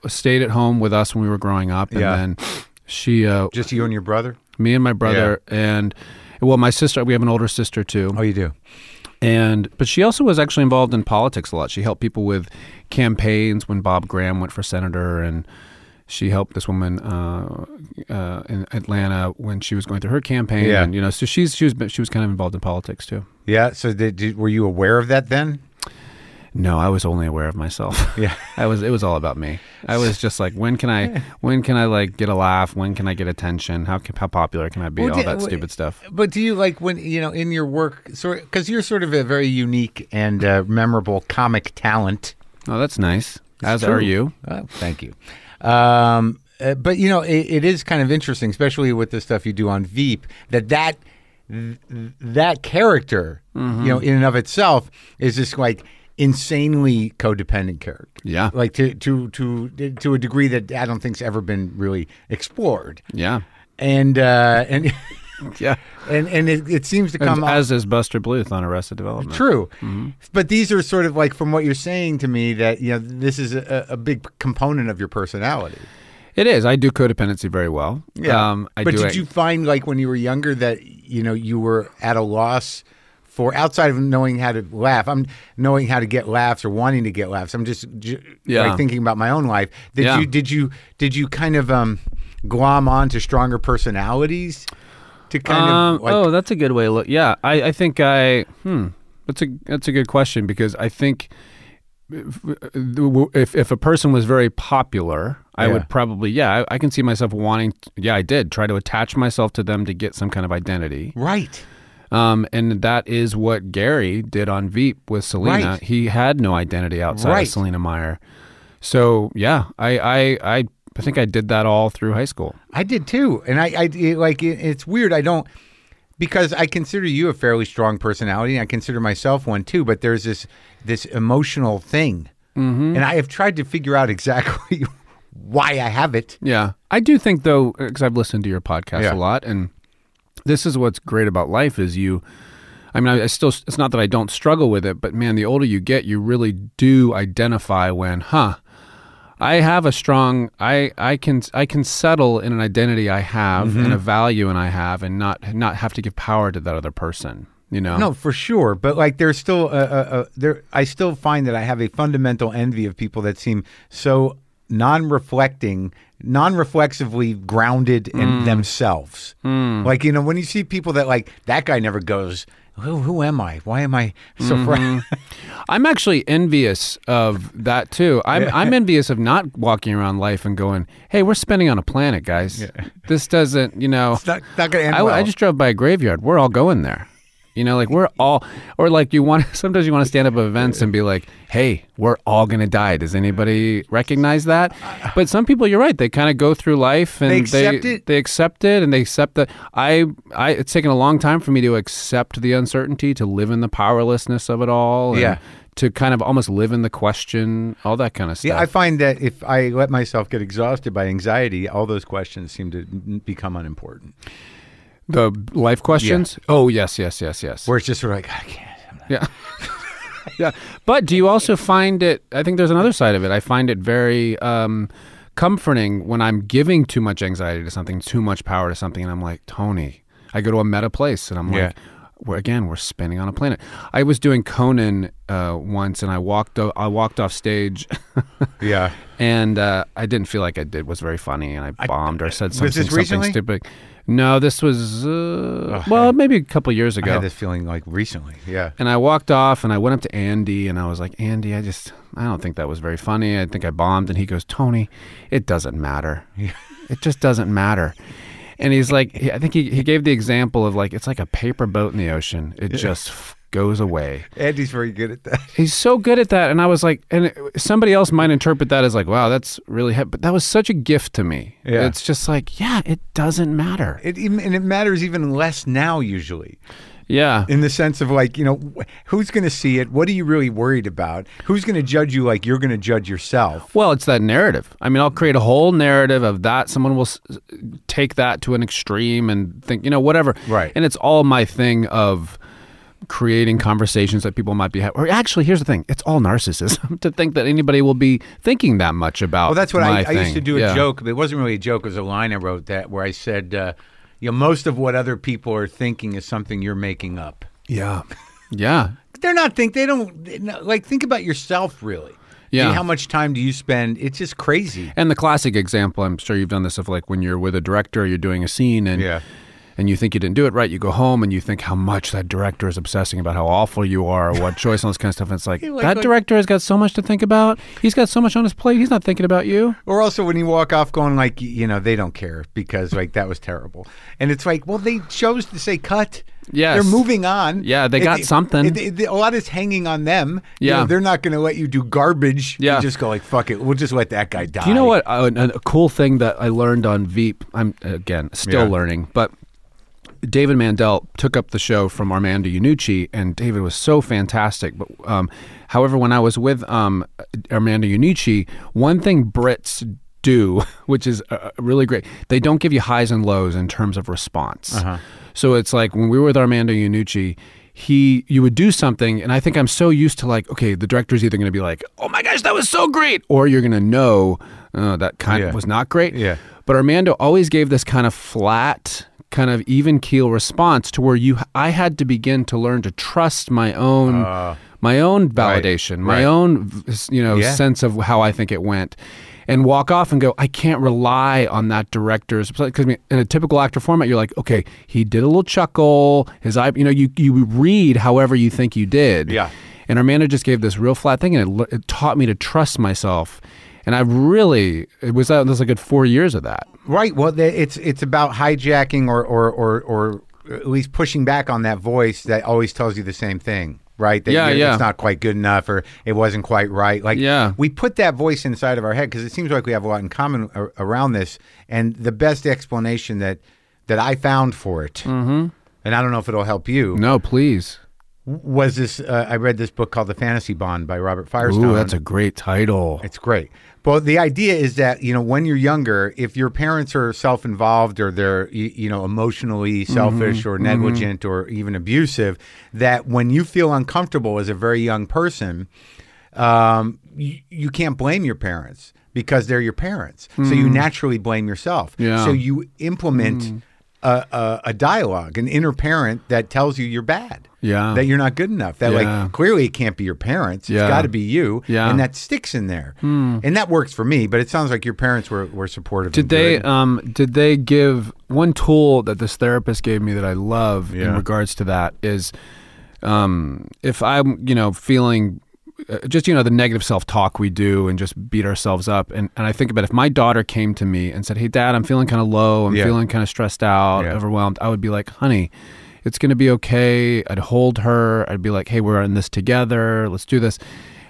stayed at home with us when we were growing up, and Yeah. then she, uh, Just you and your brother? me and my brother, and well, my sister. We have an older sister too. Oh, you do. And but she also was actually involved in politics a lot. She helped people with campaigns when Bob Graham went for senator, and she helped this woman uh, uh, in Atlanta when she was going through her campaign. Yeah. And you know, so she's she was she was kind of involved in politics too. Yeah. So did, did were you aware of that then? No, I was only aware of myself. Yeah. I was it was all about me. I was just like, when can I when can I like get a laugh? When can I get attention? How can, how popular can I be? Well, all that stupid stuff. But do you like when you know in your work, sort because you're sort of a very unique and uh, memorable comic talent. Oh, that's nice. As true. are you. Oh, thank you. Um, uh, but you know, it, it is kind of interesting, especially with the stuff you do on Veep, that that th- that character, Mm-hmm. you know, in and of itself, is this like insanely codependent character. Yeah. like to to to to a degree that I don't think's ever been really explored. Yeah. And uh, and Yeah. and and it, it seems to come As is Buster Bluth on Arrested Development. True, Mm-hmm. but these are sort of like from what you're saying to me that you know this is a, a big component of your personality. It is. I do codependency very well. Um, I but do did you find like when you were younger that you know you were at a loss for outside of knowing how to laugh? I'm knowing how to get laughs or wanting to get laughs. I'm just j- Yeah. like thinking about my own life. Did Yeah. you did you did you kind of um glom on to stronger personalities to kind Um, of like oh, that's a good way to look. Yeah, I, I think I. Hmm. That's a that's a good question because I think if if a person was very popular, I Yeah. would probably yeah I, I can see myself wanting. Yeah, I did try to attach myself to them to get some kind of identity. right? Um, and that is what Gary did on Veep with Selina. Right. He had no identity outside Right. of Selina Meyer. So yeah, I, I I I think I did that all through high school. I did too, and I, I it, like it, it's weird. I don't because I consider you a fairly strong personality, and I consider myself one too. But there's this this emotional thing, mm-hmm. and I have tried to figure out exactly why I have it. Yeah. I do think though because I've listened to your podcast Yeah. a lot and this is what's great about life is you I mean I, I still it's not that I don't struggle with it but man the older you get you really do identify when huh I have a strong I I can I can settle in an identity I have Mm-hmm. and a value and I have and not not have to give power to that other person you know No, for sure. But like, there's still a, a, a there. I still find that I have a fundamental envy of people that seem so non-reflecting, non-reflexively grounded in hmm. themselves. Hmm. Like you know, when you see people that like that guy never goes. Who, who am I? Why am I so hmm. fr- I'm actually envious of that too. I'm I'm envious of not walking around life and going, "Hey, we're spending on a planet, guys. This doesn't, you know." It's not, not going to end I, well. I just drove by a graveyard. We're all going there. You know, like we're all, or like you want. Sometimes you want to stand up at events and be like, "Hey, we're all gonna die." Does anybody recognize that? But some people, you're right. They kind of go through life and They accept it? They accept it, and they accept that. I, I. It's taken a long time for me to accept the uncertainty, to live in the powerlessness of it all. and Yeah. To kind of almost live in the question, all that kind of stuff. Yeah, I find that if I let myself get exhausted by anxiety, all those questions seem to become unimportant. The life questions. Oh yes, yes, yes, yes. Where it's just sort of like, I can't. Yeah. yeah. But do you also find it? I think there's another side of it. I find it very um, comforting when I'm giving too much anxiety to something, too much power to something, and I'm like, Tony, I go to a meta place and I'm Yeah. like, we're, again, we're spinning on a planet. I was doing Conan uh, once, and I walked. O- I walked off stage, Yeah. and uh, I didn't feel like I did was very funny, and I bombed or said something, something stupid. No, this was uh, well, maybe a couple years ago. I had this feeling like recently. Yeah. and I walked off and I went up to Andy and I was like, Andy, I just, I don't think that was very funny. I think I bombed. And he goes, Tony, it doesn't matter. it just doesn't matter. And he's like, he- I think he, he gave the example of like, it's like a paper boat in the ocean. It just f- goes away. Andy's very good at that. He's so good at that. And I was like, and somebody else might interpret that as like, wow, that's really, he-. but that was such a gift to me. Yeah. It's just like, yeah, it doesn't matter. It even, and it matters even less now usually. Yeah. in the sense of like, you know, who's going to see it? What are you really worried about? Who's going to judge you like you're going to judge yourself? Well, it's that narrative. I mean, I'll create a whole narrative of that. Someone will s- take that to an extreme and think, you know, whatever. Right. And it's all my thing of creating conversations that people might be having. Or actually, here's the thing: it's all narcissism to think that anybody will be thinking that much about. Well, that's what I, I used to do a Yeah. joke, but it wasn't really a joke. It was a line I wrote that where I said, uh, you know, most of what other people are thinking is something you're making up. Yeah. Yeah. They're not think they don't like think about yourself really. Yeah. How much time do you spend? It's just crazy. And the classic example, I'm sure you've done this of like when you're with a director, you're doing a scene and Yeah. And you think you didn't do it right, you go home and you think how much that director is obsessing about how awful you are or what choice and all this kind of stuff. And it's like, like- that like- director has got so much to think about. He's got so much on his plate. He's not thinking about you. Or also when you walk off going like, you know, they don't care because like that was terrible. And it's like, well, they chose to say cut. Yes. They're moving on. Yeah, they got It- something. it- it- a lot is hanging on them. You Yeah. know, they're not going to let you do garbage. Yeah. And just go like, fuck it. We'll just let that guy die. Do you know what? Uh, a, a cool thing that I learned on Veep. I'm again still Yeah. learning, but David Mandel took up the show from Armando Iannucci, and David was so fantastic. But um, however, when I was with um, Armando Iannucci, one thing Brits do, which is uh, really great, they don't give you highs and lows in terms of response. So it's like when we were with Armando Iannucci. He, you would do something, and I think I'm so used to like, okay, the director's either going to be like, "Oh my gosh, that was so great," or you're going to know uh, that kind Yeah. of was not great. Yeah. But Armando always gave this kind of flat, kind of even keel response to where you I had to begin to learn to trust my own my own validation, my Uh, right. own you know Yeah. sense of how I think it went. And walk off and go. I can't rely on that director's because in a typical actor format, you're like, okay, he did a little chuckle. His eye, you know, you you read however you think you did. Yeah. And Armando just gave this real flat thing, and it, it taught me to trust myself. And I really, it was that was a good four years of that. Right. Well, the- it's it's about hijacking or or or, or at least pushing back on that voice that always tells you the same thing. Right. That Yeah, yeah. It's not quite good enough, or it wasn't quite right. Like, Yeah. we put that voice inside of our head because it seems like we have a lot in common a- around this. And the best explanation that that I found for it, mm-hmm. and I don't know if it'll help you, No, please. Was this. Uh, I read this book called The Fantasy Bond by Robert Firestone. Ooh, that's a great title. It's great. But the idea is that, you know, when you're younger, if your parents are self involved or they're, you, know, emotionally selfish or negligent or even abusive, that when you feel uncomfortable as a very young person, um, you, you can't blame your parents because they're your parents. So you naturally blame yourself. Yeah. So you implement a, a, a dialogue, an inner parent that tells you you're bad. Yeah. That you're not good enough. That Yeah. like clearly it can't be your parents. It's Yeah. got to be you. Yeah. And that sticks in there. And that works for me, but it sounds like your parents were, were supportive. Did they good. um did they give one tool that this therapist gave me that I love in regards to that is um if I'm, you know, feeling Uh, just you know the negative self-talk we do and just beat ourselves up and, and I think about if my daughter came to me and said, "Hey dad, I'm feeling kind of low, I'm Yeah. feeling kind of stressed out, Yeah. overwhelmed." I would be like, "Honey, it's going to be okay." I'd hold her. I'd be like, "Hey, we're in this together. Let's do this."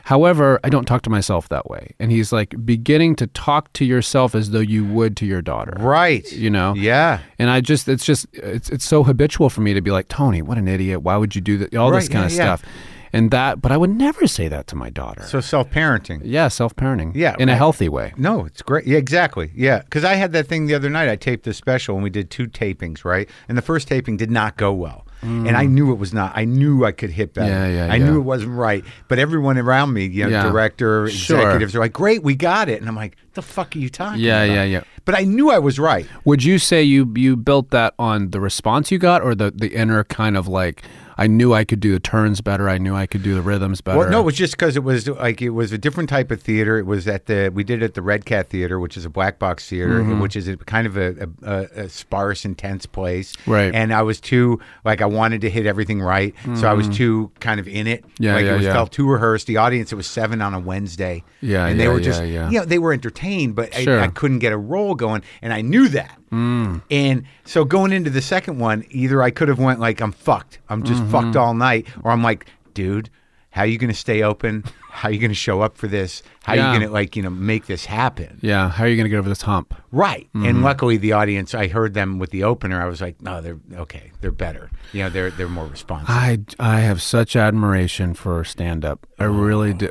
However, I don't talk to myself that way. And he's like beginning to talk to yourself as though you would to your daughter. Right. You know? Yeah. And I just, it's just, it's, it's so habitual for me to be like, Tony, what an idiot. Why would you do that? All this kind yeah, of yeah. stuff. And that, but I would never say that to my daughter. So self parenting. yeah, self parenting. Yeah, In a healthy way. No, it's great. Yeah, exactly. Yeah, because I had that thing the other night. I taped this special and we did two tapings, right? And the first taping did not go well, and I knew it was not. I knew I could hit better. Mm. Yeah, yeah, I yeah. knew it wasn't right. But everyone around me, you know, Yeah. director, Sure. executives, are like, "Great, we got it," and I'm like, "The fuck are you talking Yeah, about?" yeah, yeah. But I knew I was right. Would you say you you built that on the response you got, or the the inner kind of like I knew I could do the turns better, I knew I could do the rhythms better. Well, no, it was just because it was like it was a different type of theater. It was at the we did it at the Red Cat Theater, which is a black box theater, Mm-hmm. which is a, kind of a, a, a, sparse, intense place. Right. And I was too like I wanted to hit everything right, so I was too kind of in it. Mm-hmm. Yeah, like yeah, it was, yeah. felt too rehearsed. The audience it was seven on a Wednesday. Yeah, and they yeah, were yeah, just yeah. you know they were entertained, but Sure. I, I couldn't get a role going, and I knew that. Mm. And so going into the second one, either I could have went like I'm fucked, I'm just Mm-hmm. fucked all night, or I'm like, dude, How are you going to stay open? How are you going to show up for this? How are you going to like you know make this happen? Yeah. How are you going to get over this hump? Right. Mm-hmm. And luckily, the audience, I heard them with the opener. I was like, no, they're okay. They're better. You know, they're they're more responsive. I, I have such admiration for stand up. I really do.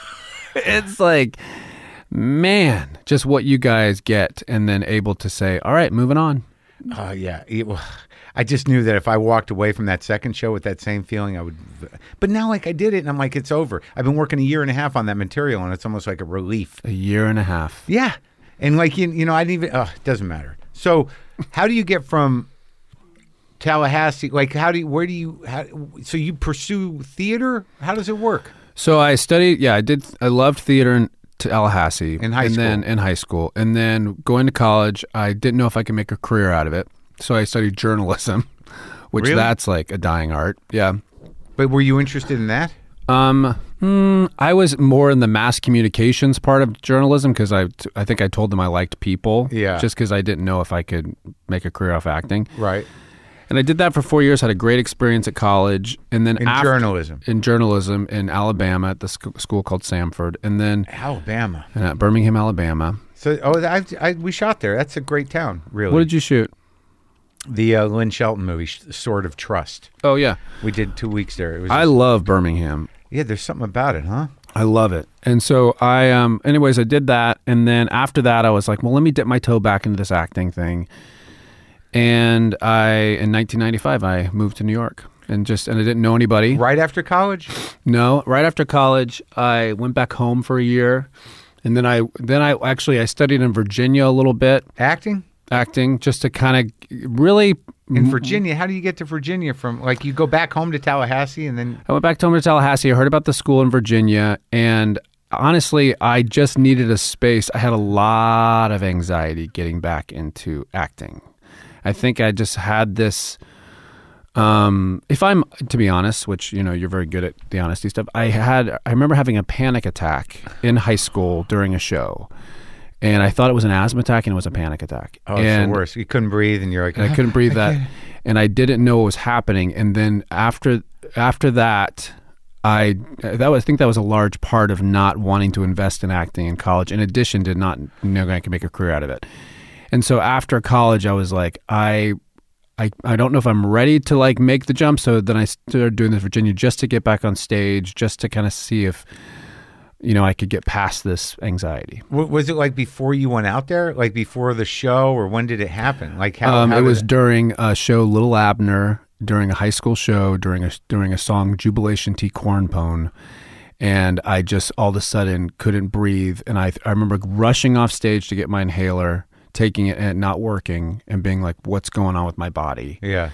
it's like, man, just what you guys get, and then able to say, all right, moving on. Oh yeah. It, I just knew that if I walked away from that second show with that same feeling, I would. But now, like I did it, and I'm like, it's over. I've been working a year and a half on that material, and it's almost like a relief. A year and a half. Yeah. And like you, you know, I didn't even. Oh, it doesn't matter. So, how do you get from Tallahassee? Like, how do you? Where do you? How, so you pursue theater? How does it work? So I studied. Yeah, I did. I loved theater in Tallahassee In high and then in high school, and then going to college, I didn't know if I could make a career out of it. So I studied journalism, which Really? that's like a dying art. Yeah. But were you interested in that? Um, hmm, I was more in the mass communications part of journalism because I, I think I told them I liked people. Yeah. Just because I didn't know if I could make a career off acting, Right. And I did that for four years. Had a great experience at college, and then In after- journalism, in journalism in Alabama at the sc- school called Samford, and then Alabama. Birmingham, Alabama. So, oh, I, I we shot there. That's a great town, really. What did you shoot? the uh, Lynn Shelton movie, Sword of Trust. Oh yeah, We did two weeks there. It was I love Birmingham. yeah. There's something about it, huh? I love it. And so I um anyways I did that and then after that I was like, well let me dip my toe back into this acting thing. And I in 1995 I moved to New York and just and I didn't know anybody. Right after college. No, right after college I went back home for a year. And then I then I actually I studied in Virginia a little bit Acting acting just to kind of really in Virginia. How do you get to Virginia from? Like you go back home to Tallahassee and then I went back home to Tallahassee. I heard about the school in Virginia, and honestly, I just needed a space. I had a lot of anxiety getting back into acting. I think I just had this. Um, if I'm to be honest, which you know you're very good at the honesty stuff, I had I remember having a panic attack in high school during a show, and I thought it was an asthma attack, and it was a panic attack. oh, it's and the worst. You couldn't breathe, and you're like, and I couldn't breathe that, and I didn't know what was happening. And then after after that, I that was I think that was a large part of not wanting to invest in acting in college. In addition to not knowing I could make a career out of it. And so after college, I was like, I. I, I don't know if I'm ready to like make the jump. So then I started doing this Virginia just to get back on stage, just to kind of see if, you know, I could get past this anxiety. Was it like before you went out there, like before the show, or when did it happen? Like how? Um, how it was during a show, Little Abner, during a high school show, during a during a song, Jubilation T Cornpone. And I just all of a sudden couldn't breathe, and I I remember rushing off stage to get my inhaler, taking it and it not working, and being like, "What's going on with my body?" Yeah.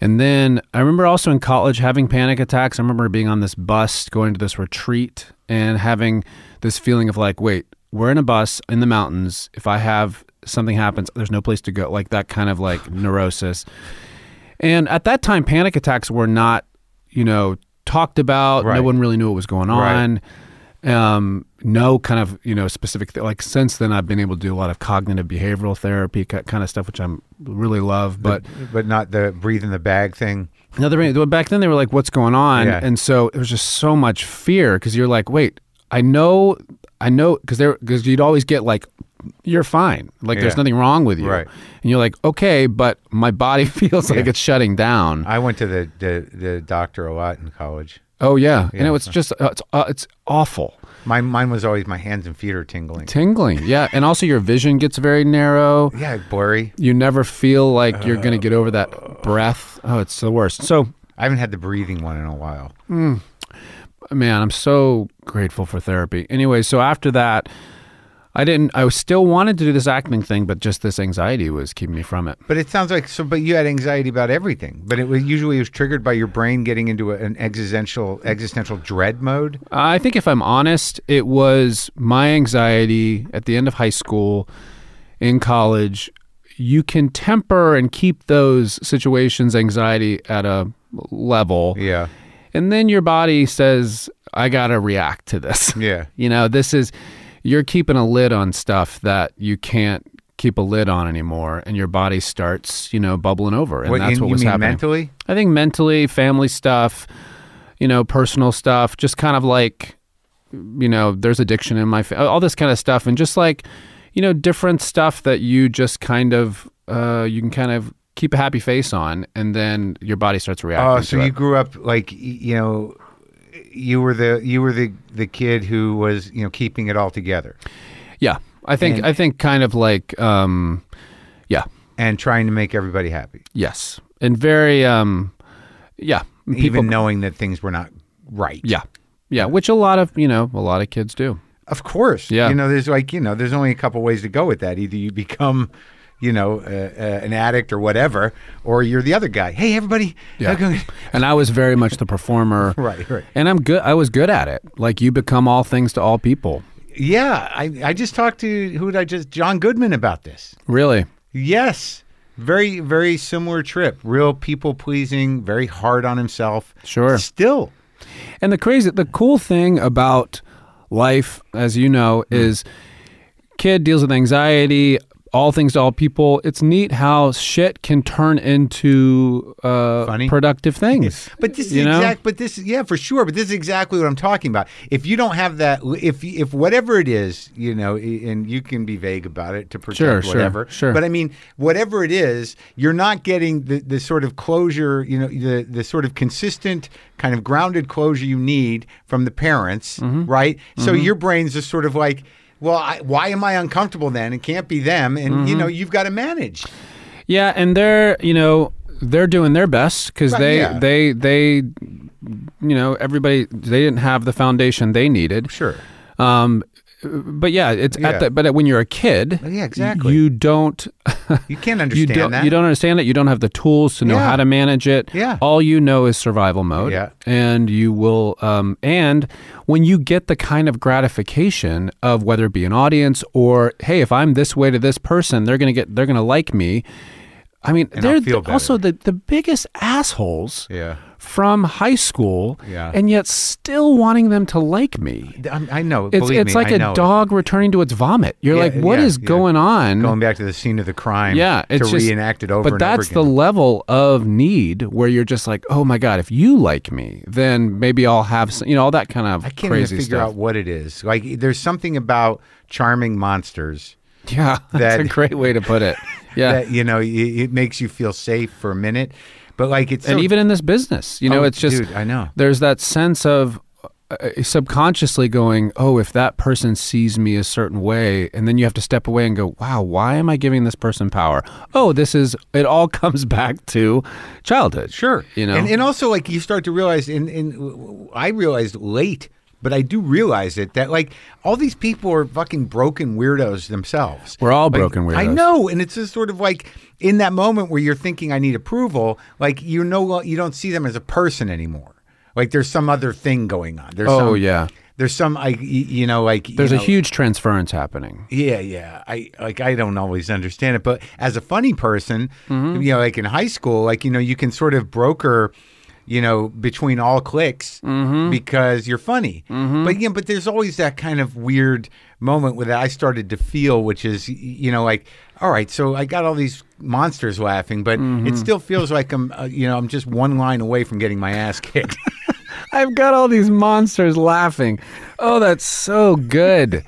And then I remember also in college having panic attacks. I remember being on this bus going to this retreat and having this feeling of like, wait, we're in a bus in the mountains. If I have something happens, there's no place to go. Like that kind of like neurosis. And at that time, panic attacks were not, you know, talked about. Right. No one really knew what was going Right. Um, no kind of you know specific th- like since then I've been able to do a lot of cognitive behavioral therapy ki- kind of stuff, which I'm really love. But but not the breathe in the bag thing. Another back then they were like, "What's going on?" Yeah. And so it was just so much fear because you're like, "Wait, I know, I know," because there because you'd always get like, "You're fine, like there's nothing wrong with you," Right. And you're like, "Okay," but my body feels like it's shutting down. I went to the, the, the doctor a lot in college. Oh yeah, and Yeah. it was just uh, it's uh, it's awful, My mine was always my hands and feet are tingling. tingling, yeah, and also your vision gets very narrow. Yeah, blurry. You never feel like you're gonna get over that breath. Oh, it's the worst. So I haven't had the breathing one in a while. man, I'm so grateful for therapy. Anyway, so after that, I didn't. I still wanted to do this acting thing, but just this anxiety was keeping me from it. But it sounds like so. But you had anxiety about everything. But it was usually it was triggered by your brain getting into a, an existential existential dread mode. I think if I'm honest, it was my anxiety at the end of high school, in college. You can temper and keep those situations, anxiety at a level, Yeah, and then your body says, "I gotta react to this." yeah. You know, this is you're keeping a lid on stuff that you can't keep a lid on anymore, and your body starts, you know, bubbling over, and What, that's what you was mean happening. mentally? I think mentally, family stuff, you know, personal stuff, just kind of like, you know, there's addiction in my, fa- all this kind of stuff. And just like, you know, different stuff that you just kind of, uh, you can kind of keep a happy face on and then your body starts reacting. Oh, so it. you grew up like you know, you were the you were the the kid who was you know keeping it all together Yeah, I think And- I think kind of like um, yeah, and trying to make everybody happy, yes, and very um, yeah, people, even knowing that things were not right. yeah, yeah, which a lot of you know a lot of kids do. Of course. Yeah. You know, there's like, you know, there's only a couple ways to go with that. Either you become, you know, uh, uh, an addict or whatever, or you're the other guy. Hey, everybody. Yeah. And I was very much the performer, Right, right. And I'm good. I was good at it. Like you become all things to all people. Yeah. I, I just talked to, who did I just, John Goodman about this. Really. Yes. Very, very similar trip. Real people pleasing, very hard on himself. Sure. Still. And the crazy, the cool thing about life, as you know, is kid deals with anxiety, all things to all people. It's neat how shit can turn into uh, Funny? productive things. But this is You know? exact. But this, is yeah, for sure. But this is exactly what I'm talking about. If you don't have that, if if whatever it is, you know, and you can be vague about it to protect Sure, sure, whatever. sure. But I mean, whatever it is, you're not getting the the sort of closure, you know, the the sort of consistent kind of grounded closure you need from the parents, Mm-hmm. right? So your brain's just sort of like. Well, I, why am I uncomfortable then? It can't be them, and Mm-hmm. you know you've got to manage. Yeah, and they're you know they're doing their best because Right, they yeah. they they you know everybody they didn't have the foundation they needed. Sure. Um, but yeah, it's Yeah. at the but when you're a kid, Yeah, exactly. you don't You can't you understand don't that. you don't understand it. You don't have the tools to know Yeah. how to manage it. Yeah. all you know is survival mode. Yeah. and you will um and when you get the kind of gratification of whether it be an audience or hey, if I'm this way to this person, they're gonna get they're gonna like me. I mean, And they're I'll feel the- also the the biggest assholes Yeah. From high school, Yeah. and yet still wanting them to like me. I'm- I know. It's it's me, like I a know. dog returning to its vomit. You're Yeah, like, what yeah, is going on? Going back to the scene of the crime. yeah, it's to just, reenact it over But and that's over the level of need where you're just like, oh my god, if you like me, then maybe I'll have some, you know all that kind of I can't crazy figure stuff. out what it is. Like, there's something about charming monsters yeah, that's that- a great way to put it. Yeah, that you know it, it makes you feel safe for a minute, but like it's and so- even in this business, you know, Oh, it's just dude, I know. there's that sense of uh, subconsciously going, oh, if that person sees me a certain way, and then you have to step away and go, wow, why am I giving this person power? Oh, this is it. All comes back to childhood. Sure. you know, and, and also like you start to realize, and, and I realized late, but I do realize it that like all these people are fucking broken weirdos themselves. We're all Like, broken weirdos. I know, and it's just sort of like in that moment where you're thinking I need approval, like you know you don't see them as a person anymore. Like there's some other thing going on. There's Oh, some, yeah. There's some I you know like there's you a huge transference happening. yeah, yeah. I like I don't always understand it, but as a funny person, Mm-hmm. you know, like in high school, like you know, you can sort of broker, you know, between all clicks Mm-hmm. because you're funny. But yeah, but there's always that kind of weird moment where I started to feel, which is you know, like all right, so I got all these monsters laughing, but Mm-hmm. it still feels like I'm, uh, you know, I'm just one line away from getting my ass kicked. I've got all these monsters laughing. Oh, that's so good.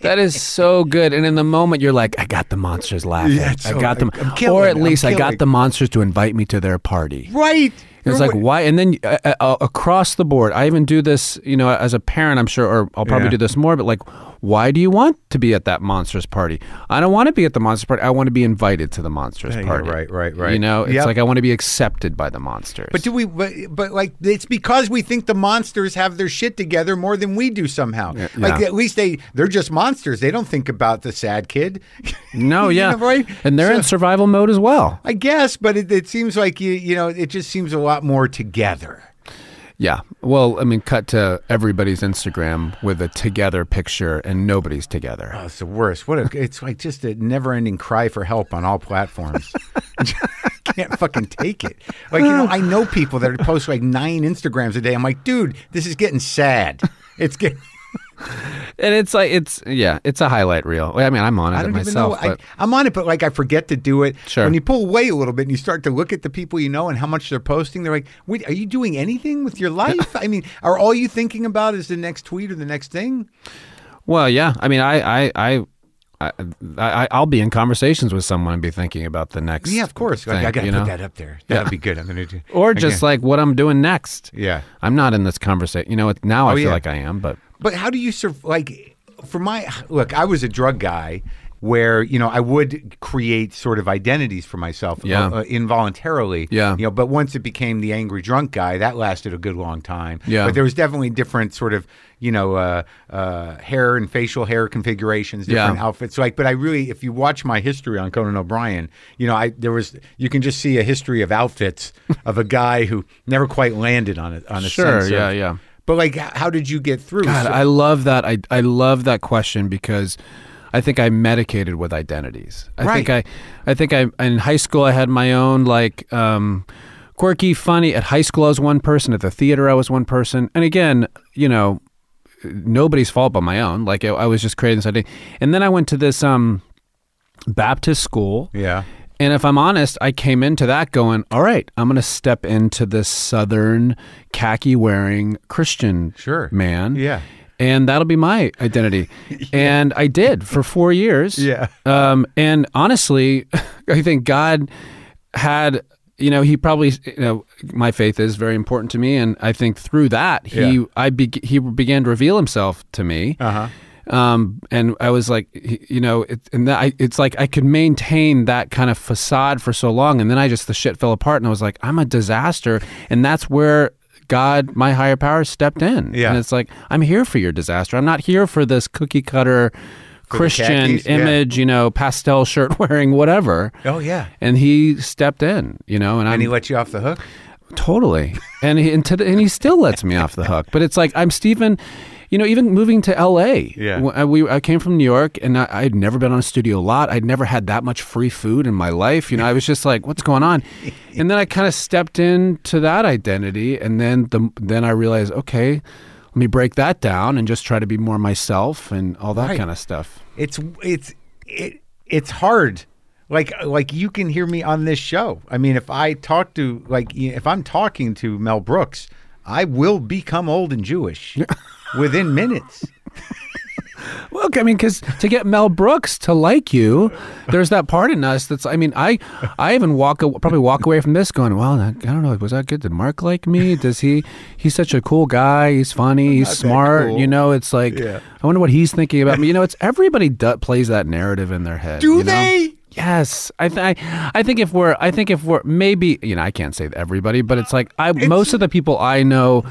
That is so good. And in the moment, you're like, I got the monsters laughing. Yeah, it's I got them. Killing or at least I got the monsters to invite me to their party. right. It's like why? And then uh, uh, across the board, I even do this. You know, as a parent, I'm sure, or I'll probably Yeah. do this more. But like, why do you want to be at that monstrous party? I don't want to be at the monstrous party. I want to be invited to the monstrous Yeah, yeah, party. right, right, right. You know, it's Yep. like I want to be accepted by the monsters. But do we? But, but like it's because we think the monsters have their shit together more than we do somehow. Like yeah. at least they they're just monsters. They don't think about the sad kid. no, You yeah, know, right? And they're in survival mode as well. I guess, but it, it seems like you you know it just seems a lot more together. Yeah. Well, I mean, cut to everybody's Instagram with a together picture and nobody's together. Oh, it's the worst. What a, it's like just a never-ending cry for help on all platforms. Can't fucking take it. Like you know, I know people that post like nine Instagrams a day. I'm like, dude, this is getting sad. It's getting. and it's like it's yeah, it's a highlight reel. I mean, I'm on it I don't myself, even know. I, I'm on it, but like I forget to do it. Sure. When you pull away a little bit and you start to look at the people you know and how much they're posting, they're like, "Wait, are you doing anything with your life? I mean, are all you thinking about is the next tweet or the next thing?" well, yeah. I mean, I I I. I, I I'll be in conversations with someone and be thinking about the next. Yeah, of course. Like, thing, I got to you put that up there. That'll be good. I'm to do. or just Okay. like what I'm doing next. yeah. I'm not in this conversation. You know, now I Oh, feel yeah. like I am, but But how do you surv like for my look? I was a drug guy where you know I would create sort of identities for myself Yeah. uh, uh, involuntarily. Yeah. You know, but once it became the angry drunk guy, that lasted a good long time. Yeah. But there was definitely different sort of you know uh, uh, hair and facial hair configurations, different Yeah. outfits. Like, but I really, if you watch my history on Conan O'Brien, you know, I there was you can just see a history of outfits of a guy who never quite landed on it on a Sure, sense of- yeah, yeah. But like, how did you get through? God, So- I love that. I I love that question because I think I medicated with identities. I think I, I think I in high school I had my own like um, quirky, funny. At high school I was one person. At the theater I was one person. And again, you know, nobody's fault but my own. Like I, I was just creating this idea. And then I went to this um, Baptist school. yeah. And if I'm honest, I came into that going, all right, I'm going to step into this southern khaki wearing Christian Sure. man. Yeah. And that'll be my identity. And I did for four years. Yeah. Um, and honestly, I think God had, you know, he probably, you know, my faith is very important to me. And I think through that, he, Yeah. I be, he began to reveal himself to me. Uh huh. Um, and I was like, you know, it, and that I, it's like I could maintain that kind of facade for so long, and then I just the shit fell apart, and I was like, I'm a disaster, and that's where God, my higher power, stepped in. Yeah. and it's like I'm here for your disaster. I'm not here for this cookie cutter Christian khakis, yeah. image, you know, pastel shirt wearing, whatever. Oh yeah. And he stepped in, you know, and And he let you off the hook. Totally. And he and, to, and he still lets me off the hook. But it's like I'm Stephen. You know, even moving to L.A. Yeah. I, uh, we I came from New York, and I, I'd never been on a studio lot. I'd never had that much free food in my life. You know, I was just like, "What's going on?" And then I kind of stepped into that identity, and then the then I realized, okay, let me break that down and just try to be more myself and all that Right. kind of stuff. It's it's it it's hard. Like like you can hear me on this show. I mean, if I talk to like if I'm talking to Mel Brooks, I will become old and Jewish within minutes. Well, I mean, because to get Mel Brooks to like you, there's that part in us that's. I mean, I, I even walk probably walk away from this going, well, I don't know, was that good? Did Marc like me? Does he? He's such a cool guy. He's funny. He's smart. cool. You know, it's like Yeah. I wonder what he's thinking about me. You know, it's everybody do, plays that narrative in their head. Do you know? they? Yes, I, th- I I think if we're I think if we're maybe you know I can't say everybody, but it's like I most of the people I know,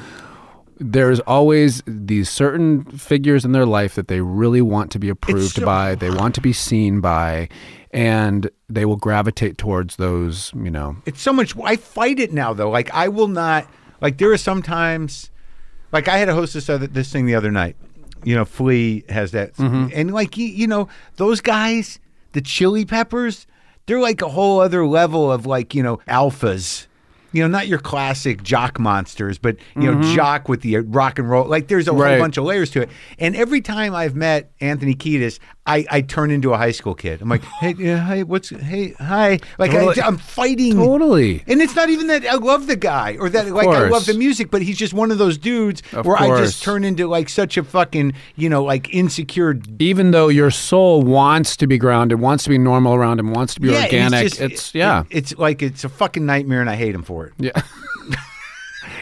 there's always these certain figures in their life that they really want to be approved so- by, they want to be seen by, and they will gravitate towards those. You know, It's so much. I fight it now, though. Like I will not. Like there are sometimes, like I had a hostess other this thing the other night. You know, Flea has that, mm-hmm. and like you, you know, those guys, the Chili Peppers, they're like a whole other level of like you know alphas. You know, not your classic jock monsters, but you know, mm-hmm. jock with the rock and roll. Like, there's a Right. whole bunch of layers to it. And every time I've met Anthony Kiedis, I, I turn into a high school kid. I'm like, hey, yeah, hi, what's, hey, hi. Like, Totally. I, I'm fighting. totally. And it's not even that I love the guy or that like I love the music, but he's just one of those dudes Of where I just turn into like such a fucking, you know, like insecure. Even though your soul wants to be grounded, wants to be normal around him, wants to be Yeah, organic, just- it's yeah. it- it's like it's a fucking nightmare, and I hate him for it. Yeah.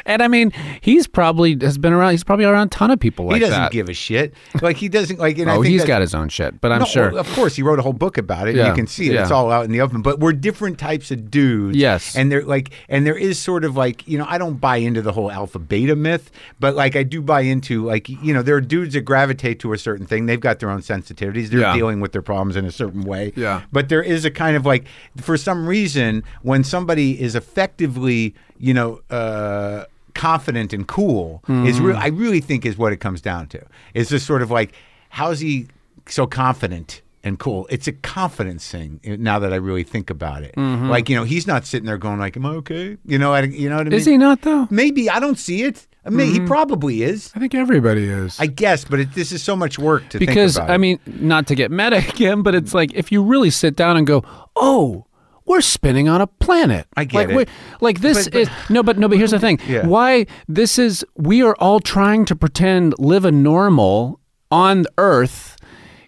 and I mean, he's probably has been around. He's probably around a ton of people like that. he doesn't that. give a shit. Like he doesn't like. And I oh, think he's got his own shit, but I'm No, sure. well, of course, he wrote a whole book about it. Yeah, You can see it; it's all out in the open. But we're different types of dudes. Yes. and they're like, and there is sort of like, you know, I don't buy into the whole alpha beta myth, but like I do buy into like, you know, there are dudes that gravitate to a certain thing. They've got their own sensitivities. They're Yeah. dealing with their problems in a certain way. Yeah. But there is a kind of like, for some reason, when somebody is effectively, you know, uh, confident and cool, is Mm-hmm. real. I really think is what it comes down to. It's just sort of like, how's he so confident? And cool. It's a confidence thing. eh, Now that I really think about it, like you know, he's not sitting there going like, "Am I okay?" You know, I, you know what I mean? Is he not though? Maybe I don't see it. I mean, he probably is. I think everybody is. I guess, but it, this is so much work to because think about. I mean, not to get meta again, but it's like if you really sit down and go, "Oh, we're spinning on a planet." I get like, it. Like this But- but- is no, but no, but here's the thing: Yeah. why this is we are all trying to pretend live a normal on Earth.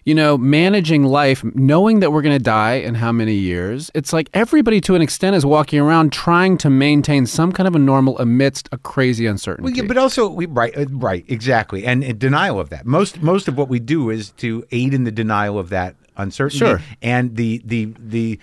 You know, managing life, knowing that we're going to die in how many years. It's like everybody, to an extent, is walking around trying to maintain some kind of a normal amidst a crazy uncertainty. Well, yeah, but also we right, uh, right, exactly, and denial of that. Most most of what we do is to aid in the denial of that uncertainty Sure. and the the the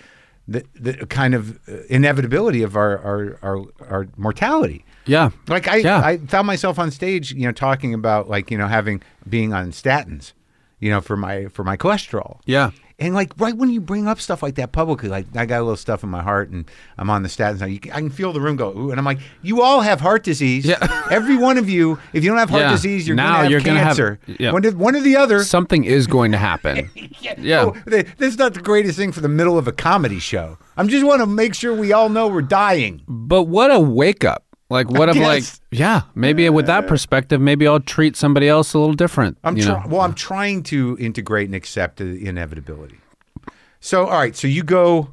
the, the kind of uh, inevitability of our our our, our mortality. yeah, Like I, Yeah. I found myself on stage, you know, talking about like you know having being on statins, you know, for my for my cholesterol. yeah. And like right when you bring up stuff like that publicly, like I got a little stuff in my heart and I'm on the statins now. I can feel the room go, ooh, and I'm like, you all have heart disease. Yeah. Every one of you. If you don't have heart Yeah. disease, you're Now have you're gonna have- cancer. yeah. One, of, one or the other. Something is going to happen. yeah. Oh, th- this is not the greatest thing for the middle of a comedy show. I'm just want to make sure we all know we're dying. But what a wake up. Like what of like yeah, maybe with that perspective, maybe I'll treat somebody else a little different. I'm you know? trying. Well, I'm trying to integrate and accept the inevitability. So, all right. So you go.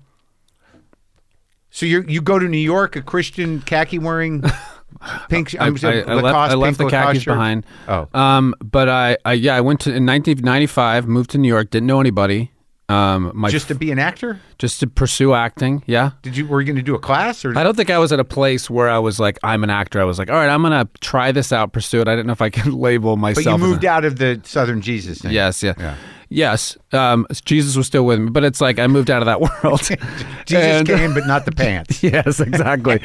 So you you go to New York, a Christian khaki wearing, pink. I, I, I left, I left the Lacoste khakis shirt. behind. Oh. Um, but I, I yeah, I went to in 1995, moved to New York, didn't know anybody. Um, my Just to be an actor? just to pursue acting. Yeah. Did you were you going to do a class or? I don't think I was at a place where I was like, I'm an actor. I was like, all right, I'm gonna try this out, pursue it. I didn't know if I could label myself. but you as a- moved out of the Southern Jesus thing. Yes, yeah. Yeah. Yes. Um, Jesus was still with me, but it's like I moved out of that world. Jesus And- came, but not the pants. yes, exactly.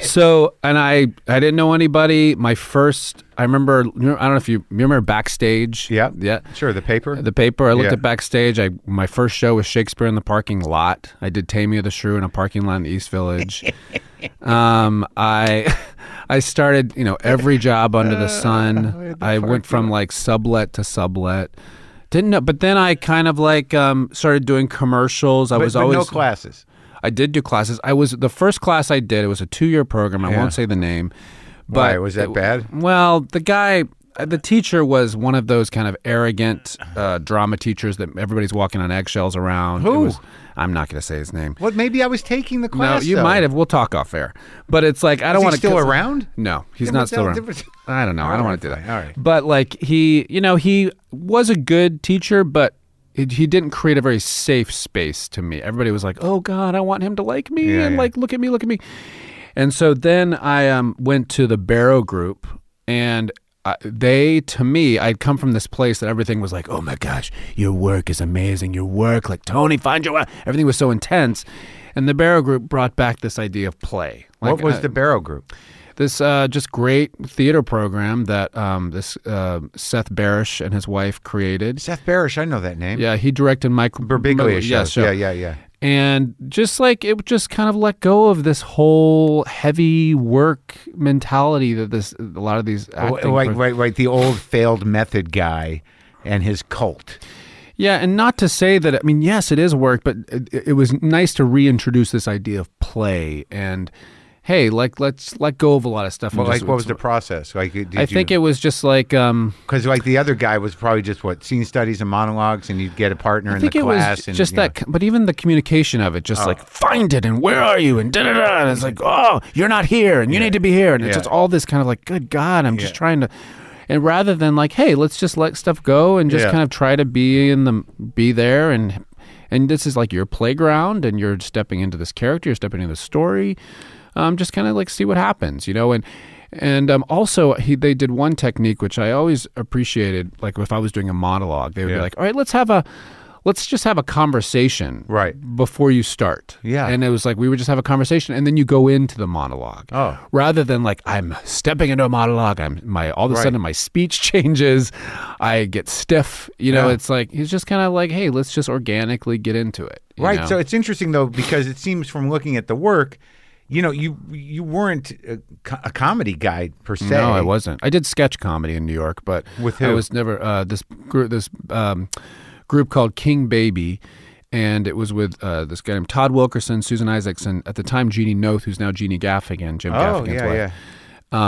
so, and I, I didn't know anybody. My first, I remember, I don't know if you, you remember backstage. Yeah. yeah. Sure. The paper. The paper. I looked Yeah. at backstage. I my first show was Shakespeare in the parking lot. I did Taming of the Shrew in a parking lot in the East Village. um, I I started, you know, every job under the sun. I went from like sublet to sublet. Didn't know, but then I kind of like um, started doing commercials. I but, was but always no classes. I did do classes. I was the first class I did. It was a two year program. I Yeah. won't say the name. But Why was that bad? Well, the guy, uh, the teacher was one of those kind of arrogant uh, drama teachers that everybody's walking on eggshells around. It Who? was- I'm not going to say his name. What? Maybe I was taking the class. no, you though. might have. We'll talk off air. But it's like I don't want to. still around? No, he's Yeah, not still around. different- I don't know. I don't want to do that. All right. But like he, you know, he was a good teacher, but he, he didn't create a very safe space to me. Everybody was like, "Oh God, I want him to like me," Yeah, and yeah. like, "Look at me, look at me." And so then I um, went to the Barrow Group, and uh, they, to me, I'd come from this place that everything was like, "Oh my gosh, your work is amazing. Your work, like Tony, find your work." Everything was so intense, and the Barrow Group brought back this idea of play. What was uh, the Barrow Group? this uh, just great theater program that um, this uh, Seth Barrish and his wife created. Seth Barrish. I know that name. Yeah, he directed Mike Birbiglia yeah, shows. show. Yeah, yeah, yeah. And just like it just kind of let go of this whole heavy work mentality that this a lot of these right, pro- right, right. The old failed method guy and his cult. Yeah, and not to say that I mean yes, it is work, but it, it was nice to reintroduce this idea of play and hey, like let's let go of a lot of stuff. Well, like, what was the process? Like, did I think it was just like um, because like the other guy was probably just what scene studies and monologues, and you'd get a partner I in think the it class. was and, just you know. that, but even the communication of it, just Oh. like find it and where are you and da da da, and it's like oh you're not here and you need to be here, and it's Yeah. just all this kind of like good God, I'm just trying to, and rather than like hey let's just let stuff go and just Yeah. kind of try to be in the be there and and this is like your playground and you're stepping into this character, you're stepping into the story, um, just kind of like see what happens, you know, and. And um, also, he they did one technique which I always appreciated. Like if I was doing a monologue, they would Yeah. be like, "All right, let's have a, let's just have a conversation Right. before you start. Yeah. And it was like we would just have a conversation and then you go into the monologue. Oh. Rather than like I'm stepping into a monologue, I'm my all of a Right. sudden my speech changes, I get stiff. You know, Yeah. it's like he's just kind of like, hey, let's just organically get into it. Right. know? So it's interesting though because it seems from looking at the work, you know, you you weren't a, a comedy guy per se. No, I wasn't. I did sketch comedy in New York, but With I who? was never uh, this group. This um, group called King Baby, and it was with uh, this guy named Todd Wilkerson, Susan Isaacson, at the time Jeannie Noth, who's now Jeannie Gaffigan, Jim Oh Gaffigan's yeah, wife. yeah.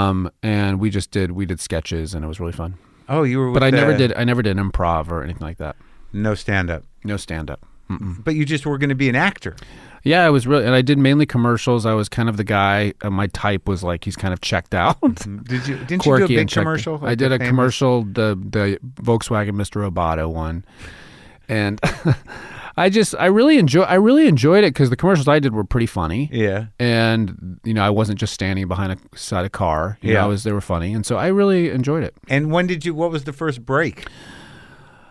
Um, and we just did we did sketches and it was really fun. Oh, you were. But I never did I never did improv or anything like that. no stand up. No stand up. But you just were going to be an actor. Yeah, I was really, and I did mainly commercials. I was kind of the guy. Uh, my type was like he's kind of checked out, Did you? Didn't you do a big commercial? I did a famous- commercial, the the Volkswagen Mr. Roboto one, and I just I really enjoy I really enjoyed it because the commercials I did were pretty funny. Yeah. And you know, I wasn't just standing behind a side of car. You Yeah. know, I was they were funny, and so I really enjoyed it. And when did you? What was the first break?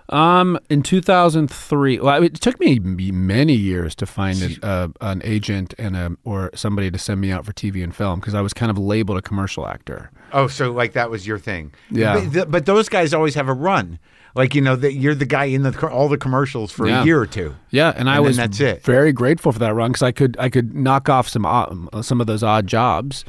Um, in 2003, well, it took me many years to find an, uh, an agent and a, or somebody to send me out for TV and film because I was kind of labeled a commercial actor. Oh, so like that was your thing. Yeah. But, th- but those guys always have a run. Like you know that you're the guy in the all the commercials for Yeah. a year or two. Yeah, and, I then was that's it. very grateful for that run because I could I could knock off some odd, some of those odd jobs.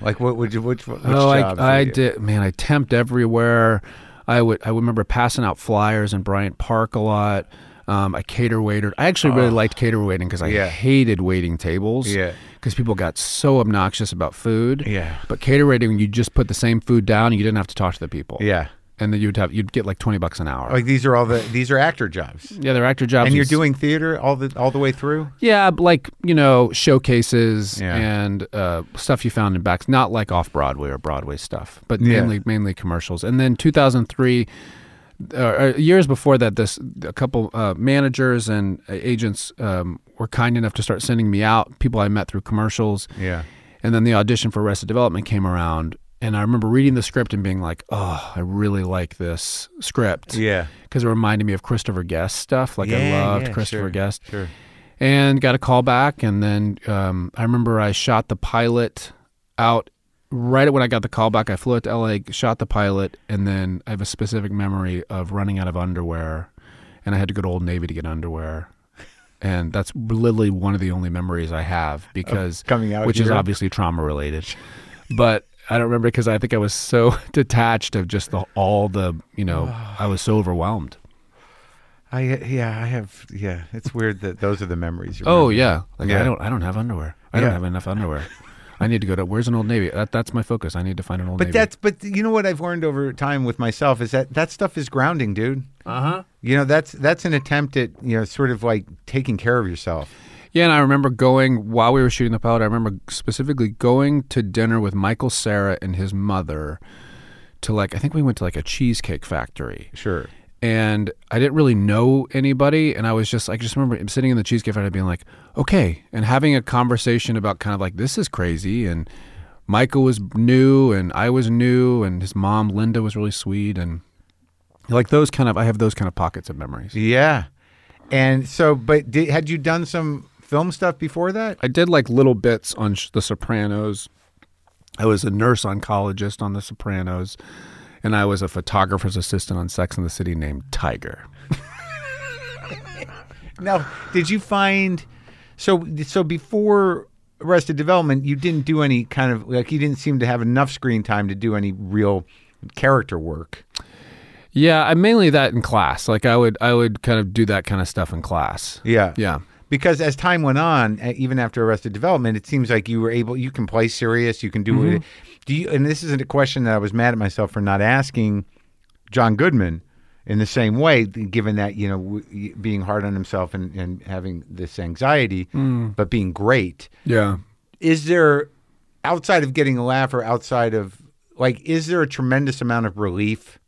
Like what would you? Which, which oh, I, I did. Man, I temped everywhere. I would. I remember passing out flyers in Bryant Park a lot. Um, I cater waitered. I actually really liked cater waiting because I. Yeah. hated waiting tables. Yeah. Because people got so obnoxious about food. Yeah. But cater waiting, you just put the same food down and you didn't have to talk to the people. Yeah. And then you'd have you'd get like twenty bucks an hour. Like these are all the these are actor jobs. yeah, they're actor jobs. And you're doing theater all the all the way through. Yeah, like you know, showcases Yeah. and uh, stuff you found in backs, not like off Broadway or Broadway stuff, but Yeah. mainly mainly commercials. And then 2003, uh, uh, years before that, this a couple uh, managers and uh, agents um, were kind enough to start sending me out. People I met through commercials, Yeah. and then the audition for Arrested Development came around. And I remember reading the script and being like, "Oh, I really like this script." Yeah. because it reminded me of Christopher Guest stuff. Like I loved yeah, Christopher sure, Guest Sure. and got a call back and then um, i remember i shot the pilot out right when i got the call back i flew out to la shot the pilot and then i have a specific memory of running out of underwear and i had to go to old navy to get underwear and that's literally one of the only memories i have because coming out which is obviously trauma related but i don't remember because i think i was so detached of just the all the you know i was so overwhelmed I yeah I have yeah. It's weird that those are the memories. you Oh remember. yeah, like Yeah. I don't I don't have underwear. I Yeah. don't have enough underwear. I need to go to where's an old navy? That, that's my focus. I need to find an old But navy. that's but you know what I've learned over time with myself is that that stuff is grounding, dude. uh huh. You know that's that's an attempt at you know sort of like taking care of yourself. Yeah, and I remember going while we were shooting the pilot. I remember specifically going to dinner with Michael Cera and his mother to like I think we went to like a cheesecake factory. Sure. and I didn't really know anybody, and I was just I just remember sitting in the cheesecake factory being like, okay, and having a conversation about kind of like this is crazy, and Michael was new, and I was new, and his mom Linda was really sweet, and like those kind of I have those kind of pockets of memories. Yeah. And so, but did, had you done some film stuff before that? I did like little bits on sh- The Sopranos. I was a nurse oncologist on The Sopranos, and I was a photographer's assistant on Sex and the City named Tiger. Now, did you find so so before Arrested Development, you didn't do any kind of like you didn't seem to have enough screen time to do any real character work. Yeah, I mainly that in class. Like I would I would kind of do that kind of stuff in class. Yeah. Yeah. Because as time went on, even after Arrested Development, it seems like you were able. You can play serious. You can do it. Mm-hmm. Do you? And this isn't a question that I was mad at myself for not asking John Goodman in the same way, given that you know w- being hard on himself and, and having this anxiety, mm. but being great. Yeah. Is there outside of getting a laugh or outside of like, is there a tremendous amount of relief?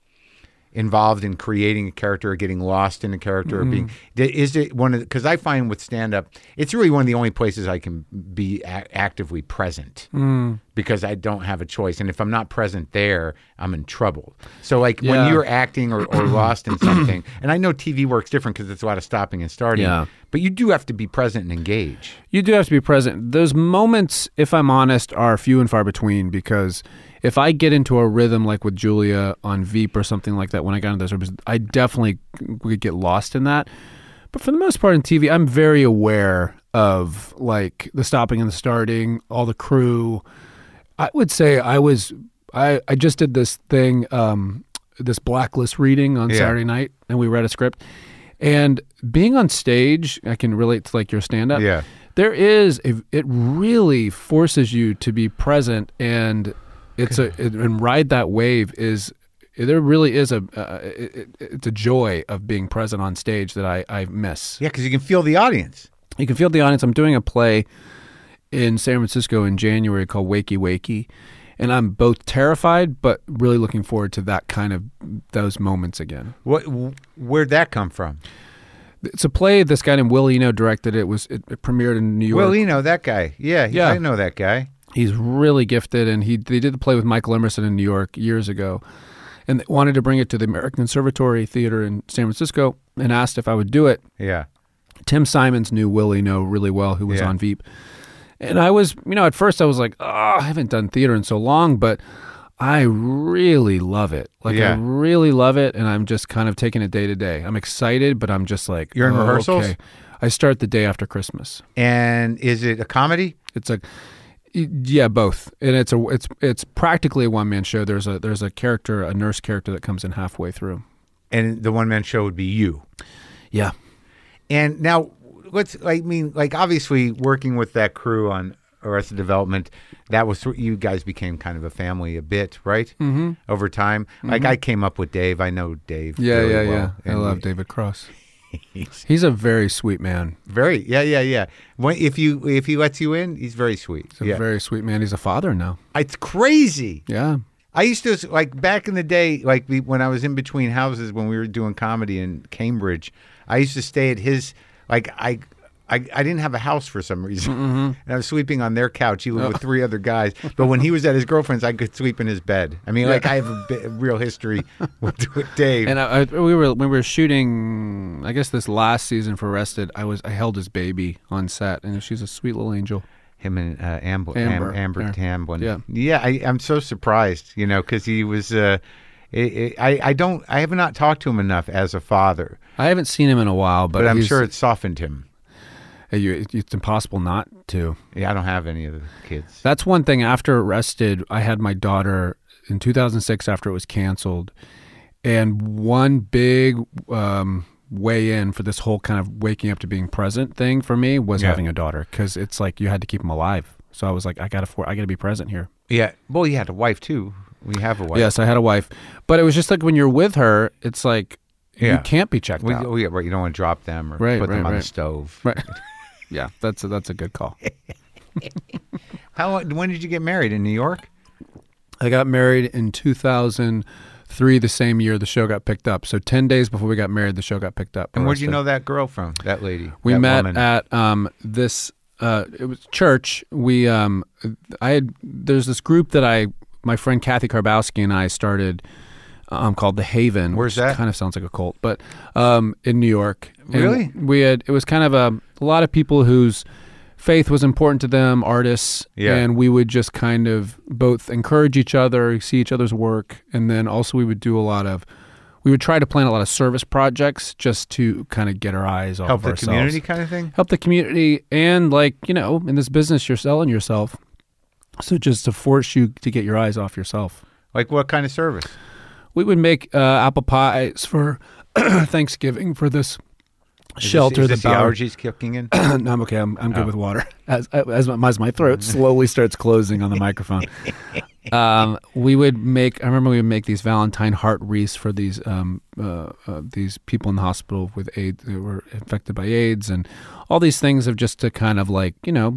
Involved in creating a character or getting lost in a character or being mm. is it one of because i find with stand up it's really one of the only places i can be a- actively present mm. Because i don't have a choice and if i'm not present there i'm in trouble so like when you're acting or, or lost in something and i know tv works different because it's a lot of stopping and starting Yeah. but you do have to be present and engage You do have to be present. Those moments, if I'm honest, are few and far between because if I get into a rhythm like with Julia on Veep or something like that, when I got into those rhythms, I definitely would get lost in that. But for the most part in TV, I'm very aware of like the stopping and the starting, all the crew. I would say I was I, I just did this thing, um, this blacklist reading on Yeah. Saturday night, and we read a script. And being on stage, I can relate to like your stand up. Yeah. There is a, it really forces you to be present and it's a it, and ride that wave is there really is a uh, it, it- it's a joy of being present on stage that I I miss. Yeah, because you can feel the audience. You can feel the audience. I'm doing a play in San Francisco in January called Wakey Wakey, and I'm both terrified but really looking forward to that kind of those moments again. What? Where'd that come from? It's a play this guy named Will Eno directed. It was it, it premiered in New York. You know that guy. Yeah, Yeah. I know that guy. He's really gifted, and he they did the play with Michael Emerson in New York years ago, and wanted to bring it to the American Conservatory Theater in San Francisco, and asked if I would do it. Yeah. Tim Simons knew Will Eno really well, who was Yeah. on Veep, and I was, you know, at first I was like, oh, I haven't done theater in so long, but I really love it. Like Yeah. I really love it, and I'm just kind of taking it day to day. I'm excited, but I'm just like, You're in oh, rehearsals? Okay. I start the day after Christmas. And is it a comedy? It's a yeah, both, and it's a it's it's practically a one man show. There's a there's a character, a nurse character that comes in halfway through. And the one man show would be you. Yeah, And now, let's. I mean, like obviously working with that crew on Arrested Development, that was you guys became kind of a family a bit, right? Mm-hmm. Over time, like I came up with Dave. I know Dave. yeah, very yeah, well, yeah. I love David Cross. He's He's a very sweet man. very yeah, yeah, yeah. When, if you if he lets you in, he's very sweet. He's a yeah, very sweet man. He's a father now. it's crazy. Yeah, I used to like back in the day, like we- when I was in between houses when we were doing comedy in Cambridge. I used to stay at his. Like I, I, I didn't have a house for some reason, and I was sleeping on their couch. He lived with three other guys, but when he was at his girlfriend's, I could sleep in his bed. I mean, like I have a, bit, a real history with, with Dave. and I, I, we were when we were shooting. I guess this last season for Arrested, I was I held his baby on set, and she's a sweet little angel. him and uh, Amber, Amber, Amber, Amber yeah. Tamblyn. Yeah. yeah. I, I'm so surprised, you know, because he was. Uh, I, I, I don't. I have not talked to him enough as a father, I haven't seen him in a while, but, but I'm sure it softened him. uh, you- it's impossible not to. Yeah, I don't have any of the kids. That's one thing. After Arrested, I had my daughter in 2006 after it was canceled. And one big um, way in for this whole kind of waking up to being present thing for me was Yeah. having a daughter because it's like you had to keep them alive. So I was like, I gotta, for, I gotta be present here. Yeah. Well, you had a wife too. We have a wife. Yes, I had a wife, but it was just like when you're with her, it's like Yeah. you can't be checked We, out. oh, yeah, right. You don't want to drop them or Right, put them right, on the stove. Right. yeah, that's a, that's a good call. How? When did you get married in New York? I got married in 2003, the same year the show got picked up. So 10 days before we got married, the show got picked up. And where'd you know that girl from? That lady. We that met woman? at um, this. Uh, it was church. We um, I had there's this group that I my friend Kathy Karbowski and I started um, called the Haven. Where's that? Kind of sounds like a cult, but um, in New York. And Really? We had it was kind of a, a lot of people whose faith was important to them, artists, Yeah. and we would just kind of both encourage each other, see each other's work, and then also we would do a lot of. We would try to plan a lot of service projects just to kind of get our eyes off help of the ourselves community kind of thing. help the community and like you know in this business you're selling yourself so just to force you to get your eyes off yourself Like what kind of service? we would make uh, apple pies for thanksgiving for this Is shelter This, is that this the Bauer- allergies kicking in? no, I'm okay. I'm, I'm good Oh. with water. As, as my, as my throat slowly starts closing on the microphone, um, we would make. I remember we would make these Valentine heart wreaths for these um, uh, uh, these people in the hospital with AIDS that were infected by AIDS, and all these things of just to kind of like you know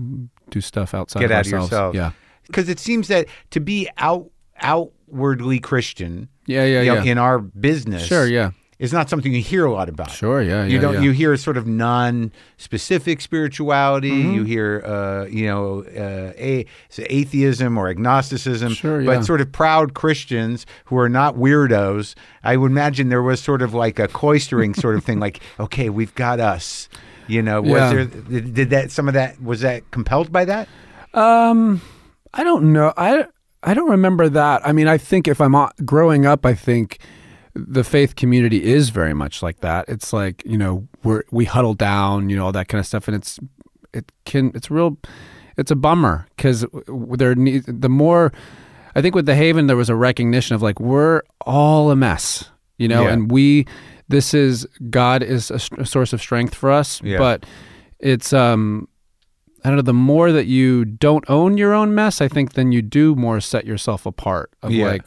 do stuff outside Get of out of ourselves. yourself. Yeah, Because it seems that to be out outwardly Christian, yeah, yeah, you know, yeah. in our business, Sure, yeah, is not something you hear a lot about. sure, yeah. You yeah, don't. yeah. You hear sort of non-specific spirituality. Mm-hmm. You hear, uh, you know, uh, a, so atheism or agnosticism. Sure, yeah. But sort of proud Christians who are not weirdos. I would imagine there was sort of like a cloistering sort of thing. Like, okay, we've got us. You know, was there? Did that? Some of that was that compelled by that? Um, I don't know. I I don't remember that. I mean, I think if I'm uh, growing up, I think the faith community is very much like that. It's like you know we're we huddle down, you know, all that kind of stuff, and it's it can it's real. It's a bummer because there need the more. I think with the Haven there was a recognition of like we're all a mess, you know, Yeah. and we this is God is a source of strength for us, Yeah. but it's um I don't know. The more that you don't own your own mess, I think then you do more set yourself apart. Of Yeah. like,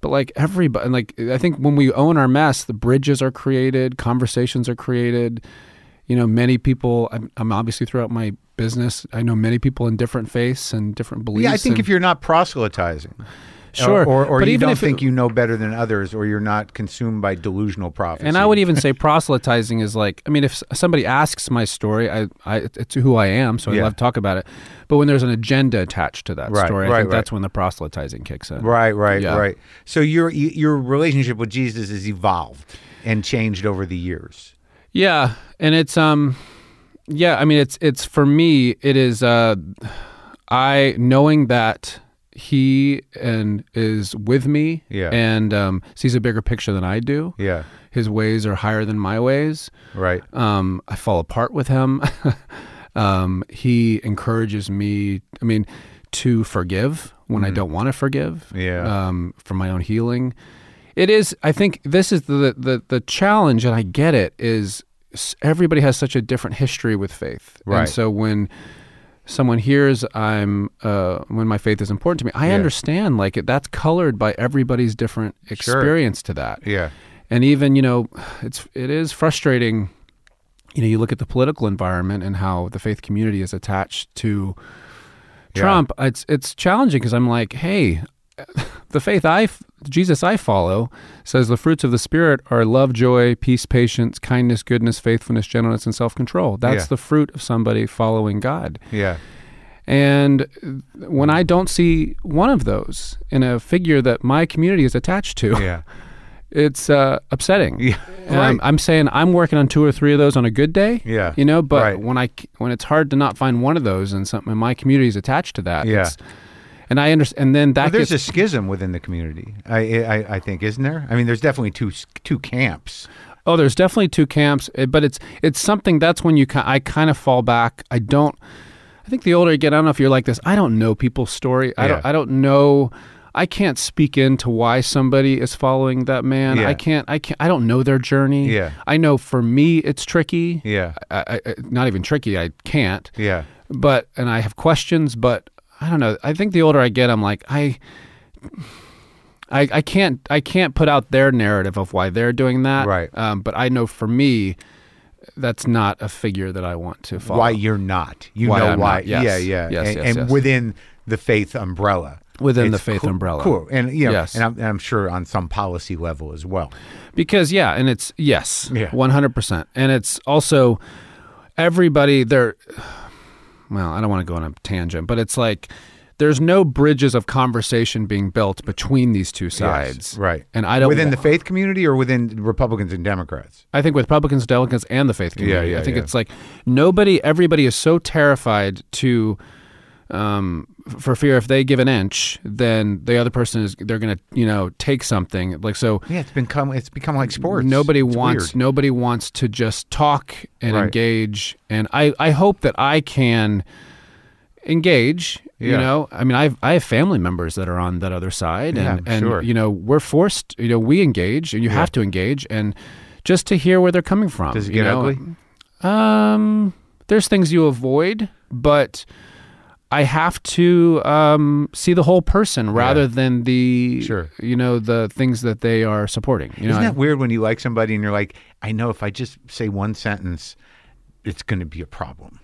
but like everybody, and like I think when we own our mess, the bridges are created, conversations are created. You know, many people. I'm, I'm obviously throughout my business. I know many people in different faiths and different beliefs. Yeah, I think and- if you're not proselytizing, Sure, or or, or you don't if it- think you know better than others, or you're not consumed by delusional prophecy. And I would even say proselytizing is like, I mean, if somebody asks my story, I, I it's who I am, so I Yeah. love to talk about it. But when there's an agenda attached to that Right, story, I right, think right. that's when the proselytizing kicks in. Right, right, Yeah. right. So your your relationship with Jesus has evolved and changed over the years. Yeah, and it's um, yeah, I mean, it's it's for me, it is uh, I knowing that he and is with me, Yeah. and um, sees a bigger picture than I do. Yeah, His ways are higher than my ways. right. Um, I fall apart with him. um, he encourages me, I mean, to forgive when I don't want to forgive. Mm-hmm. Yeah. Um, for my own healing. It is, I think this is the, the, the challenge, and I get it, is everybody has such a different history with faith. Right. And so when someone hears I'm, uh, when my faith is important to me, I Yeah. understand, like, it, that's colored by everybody's different experience to that Yeah, and even you know it's it is frustrating you know you look at the political environment and how the faith community is attached to Yeah. Trump it's it's challenging because I'm like hey the faith I, Jesus I follow says the fruits of the spirit are love joy peace patience kindness goodness faithfulness gentleness and self-control that's Yeah. the fruit of somebody following God yeah, and when I don't see one of those in a figure that my community is attached to yeah, it's uh, upsetting. Yeah, Um, right. I'm saying I'm working on two or three of those on a good day. Yeah, you know, but right. when I when it's hard to not find one of those and something and my community is attached to that. Yeah. it's- and I understand. And then that Well, there's gets a schism within the community. I, I I think isn't there? I mean, there's definitely two two camps. oh, there's definitely two camps, eh, but it's it's something that's when you I kind of fall back. I don't. I think the older you get, I don't know if you're like this. I don't know people's story. I don't. I don't know. I can't speak into why somebody is following that man. Yeah. I can't. I can't. I don't know their journey. Yeah. I know for me it's tricky. Yeah, I, I, I- not even tricky. I can't. yeah, But and I have questions. But I don't know. I think the older I get, I'm like I. I, I can't I can't put out their narrative of why they're doing that. Right. Um, but I know for me, that's not a figure that I want to follow. why you're not. You Why know I'm why. not, yes. Yeah, yeah. Yes, and yes, and yes. within the faith umbrella. Within the faith cool- umbrella. Cool. And you know, Yes. and, I'm, and I'm sure on some policy level as well. because yeah and it's yes Yeah. 100% and it's also everybody there well i don't want to go on a tangent but it's like there's no bridges of conversation being built between these two sides Yes, right. and i don't within the faith community or within Republicans and Democrats. I think with Republicans, Delegates, and the faith community, yeah, I think yeah. it's like nobody, everybody is so terrified to, um, for fear if they give an inch, then the other person is they're gonna, you know, take something like so. Yeah, it's become it's become like sports. Nobody It's wants weird. nobody wants to just talk and Right. engage, and I I hope that I can engage. You know, I mean, I have I have family members that are on that other side, and I'm and sure. you know, we're forced. You know, we engage, and you have to engage, and just to hear where they're coming from. Does it you get know? ugly? Um, there's things you avoid, but I have to um, see the whole person rather than the Sure. you know the things that they are supporting. You Isn't I- that weird when you like somebody and you're like, I know if I just say one sentence, it's going to be a problem.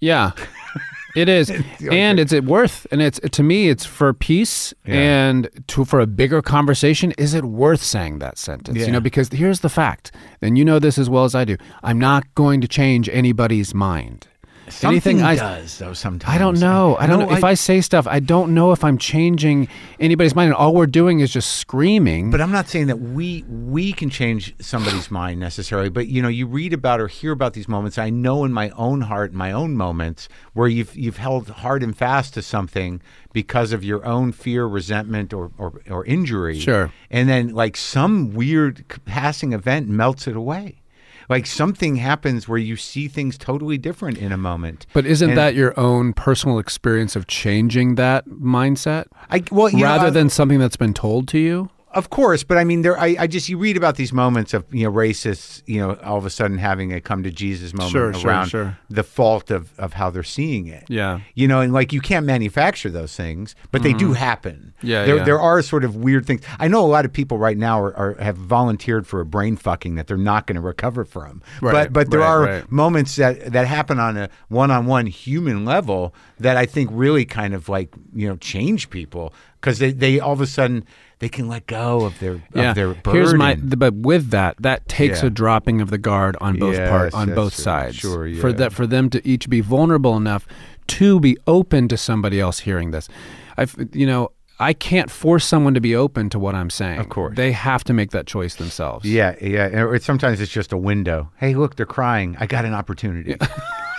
Yeah, it is, and it's it worth, and it's to me, it's for peace Yeah. and to for a bigger conversation. Is it worth saying that sentence? Yeah. You know, because here's the fact, and you know this as well as I do. I'm not going to change anybody's mind. Something Anything I- does though sometimes. I don't know. I don't No, know if I, say stuff. I don't know if I'm changing anybody's mind. And all we're doing is just screaming. But I'm not saying that we we can change somebody's mind necessarily. But you know, you read about or hear about these moments. I know in my own heart, in my own moments, where you've you've held hard and fast to something because of your own fear, resentment, or or, or injury. Sure. And then like some weird passing event melts it away. Like something happens where you see things totally different in a moment. But isn't And that your own personal experience of changing that mindset I well you know, rather I- than something that's been told to you? Of course, but I mean, there. I, I just you read about these moments of you know racists, you know, all of a sudden having a come to Jesus moment Sure, sure, around sure. the fault of of how they're seeing it. Yeah. you know, and like you can't manufacture those things, but they do happen. Mm-hmm. Yeah, there yeah. there are sort of weird things. I know a lot of people right now are, are have volunteered for a brain fucking that they're not going to recover from. Right, but but there right, are right. moments that that happen on a one-on-one human level that I think really kind of like you know change people because they, they all of a sudden they can let go of their of their burden. Here's my, but with that, that takes Yeah. a dropping of the guard on both Yes, part on both sides. Sure, yeah. For that, for them to each be vulnerable enough to be open to somebody else hearing this. I, you know, I can't force someone to be open to what I'm saying. Of course. they have to make that choice themselves. yeah yeah or sometimes it's just a window. Hey, look, they're crying. I got an opportunity. Yeah.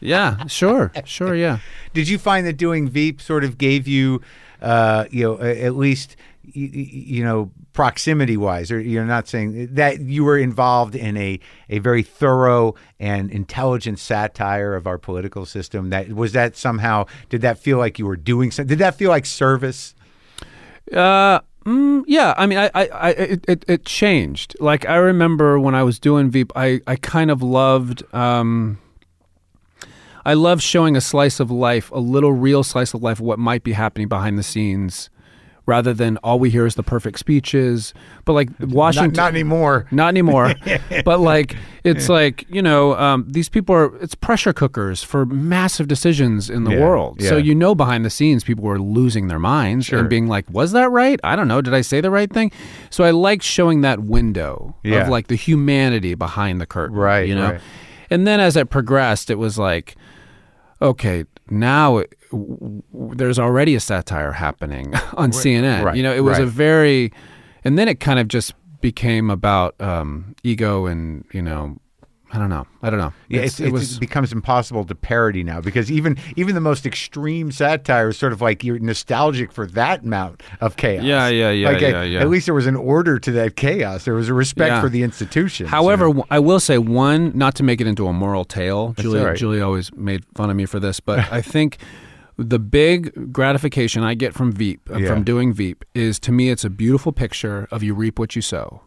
Yeah, sure. Sure. Yeah. Did you find that doing Veep sort of gave you, uh, you know, at least, y- y- you know, proximity wise, or you're not saying that you were involved in a, a very thorough and intelligent satire of our political system? That was that somehow, did that feel like you were doing something? Did that feel like service? Uh, mm, yeah. I mean, I, I, I it, it, it changed. Like I remember when I was doing Veep, I, I kind of loved. Um, I love showing a slice of life, a little real slice of life, of what might be happening behind the scenes, rather than all we hear is the perfect speeches. But like Washington, Not, not anymore. not anymore. but like it's like you know um, these people are it's pressure cookers for massive decisions in the Yeah, world. So you know behind the scenes people were losing their minds Sure. and being like, "Was that right? I don't know. Did I say the right thing?" So I like showing that window Yeah. of like the humanity behind the curtain. Right, You know. right. And then as it progressed, it was like, okay, now it, w- w- there's already a satire happening on CNN. right, You know, it was a very, and then it kind of just became about um, ego and you know, I don't know, I don't know. Yeah, It's- it's, it was it becomes impossible to parody now because even even the most extreme satire is sort of like you're nostalgic for that amount of chaos. Yeah, yeah, yeah, Like, yeah, at, yeah. At least there was an order to that chaos. There was a respect Yeah. for the institution. However, I will say one, not to make it into a moral tale. Julie, all right. Julie always made fun of me for this, but I think the big gratification I get from Veep, uh, Yeah. from doing Veep, is to me it's a beautiful picture of you reap what you sow.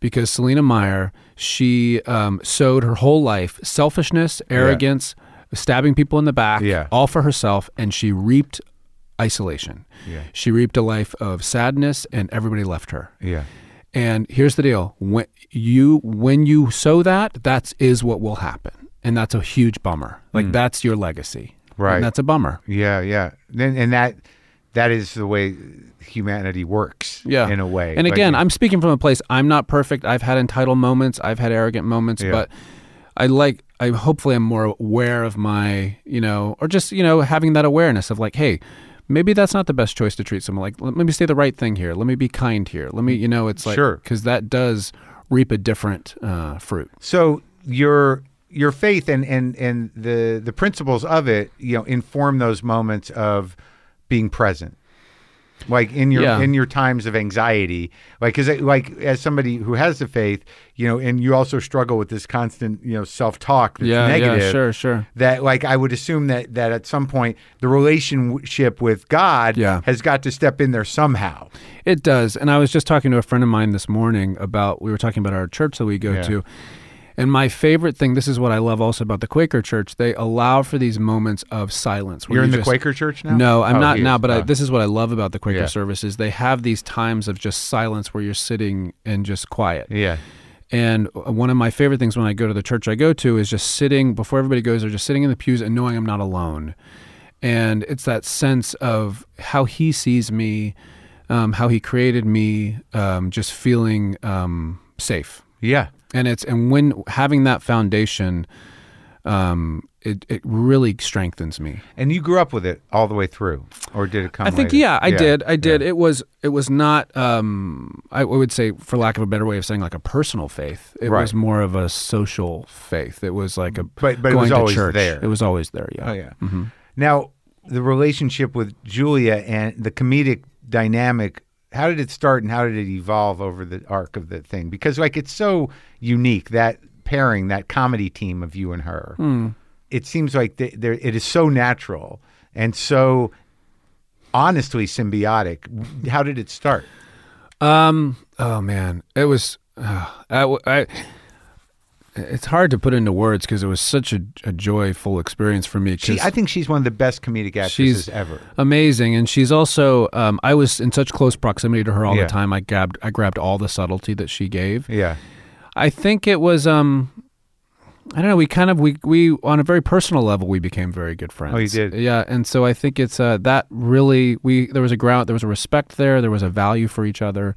Because Selina Meyer, she um, sowed her whole life selfishness, arrogance, stabbing people in the back, Yeah. all for herself, and she reaped isolation. Yeah. She reaped a life of sadness, and everybody left her. yeah, And here's the deal: when you when you sow that, that is what will happen, and that's a huge bummer. Like that's your legacy. Right. And that's a bummer. yeah, yeah. Then and that that is the way humanity works. Yeah, in a way. And Like, again, I'm speaking from a place. I'm not perfect. I've had entitled moments. I've had arrogant moments, Yeah. but I like. I hopefully I'm more aware of my, you know, or just you know having that awareness of like, hey. Maybe that's not the best choice to treat someone. Like, let, let me say the right thing here. Let me be kind here. Let me, you know, it's like Sure. because that does reap a different uh, fruit. So your your faith and and and the the principles of it, you know, inform those moments of being present. Like in your Yeah. in your times of anxiety, like because like as somebody who has the faith, you know, and you also struggle with this constant, you know, self talk that's Yeah, negative. yeah, sure, sure. That like I would assume that that at some point the relationship with God Yeah. has got to step in there somehow. It does. And I was just talking to a friend of mine this morning about, we were talking about our church that we go to. And my favorite thing, this is what I love also about the Quaker church, they allow for these moments of silence. You're in you the Quaker church now? No, I'm Oh, not now, but I, Oh. this is what I love about the Quaker Yeah. services. They have these times of just silence where you're sitting and just quiet. yeah. And one of my favorite things when I go to the church I go to is just sitting before everybody goes there, just sitting in the pews and knowing I'm not alone. And it's that sense of how he sees me, um, how he created me, um, just feeling um, safe. Yeah. And it's and when having that foundation, um, it it really strengthens me. And you grew up with it all the way through, or did it come? I think later? yeah, I did. I did. yeah. It was it was not um I would say for lack of a better way of saying like a personal faith. It Right. was more of a social faith. It was like a But- but it going was to always church. there. It was always there, yeah. Oh yeah. Now the relationship with Julia and the comedic dynamic. How did it start, and how did it evolve over the arc of the thing? Because like it's so unique that pairing, that comedy team of you and her. It seems like they, it is so natural and so honestly symbiotic. How did it start? Um. Oh man, it was. Uh, I, I. It's hard to put into words because it was such a, a joyful experience for me. She, I think she's one of the best comedic actresses She's- ever. amazing, and she's also. Um, I was in such close proximity to her all Yeah. the time. I grabbed. I grabbed all the subtlety that she gave. Yeah. I think it was. Um. I don't know. We kind of we we on a very personal level we became very good friends. Oh, you did? Yeah, and so I think it's uh, that really we there was a ground there was a respect there there was a value for each other.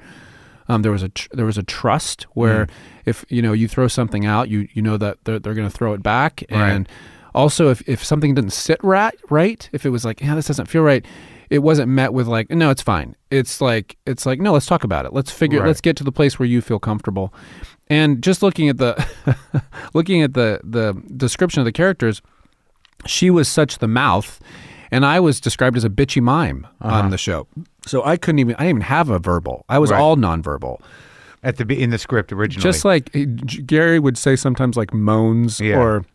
Um, there was a tr- there was a trust where Mm. if you know you throw something out you you know that they're they're going to throw it back Right. and also if if something didn't sit right right if it was like yeah this doesn't feel right it wasn't met with like no it's fine it's like it's like no let's talk about it let's figure Right. let's get to the place where you feel comfortable and just looking at the looking at the the description of the characters she was such the mouth and I was described as a bitchy mime on uh-huh. the show. So I couldn't even I didn't even have a verbal. I was Right. all nonverbal. At the be- in the script originally. Just like Gary would say sometimes like moans Yeah. or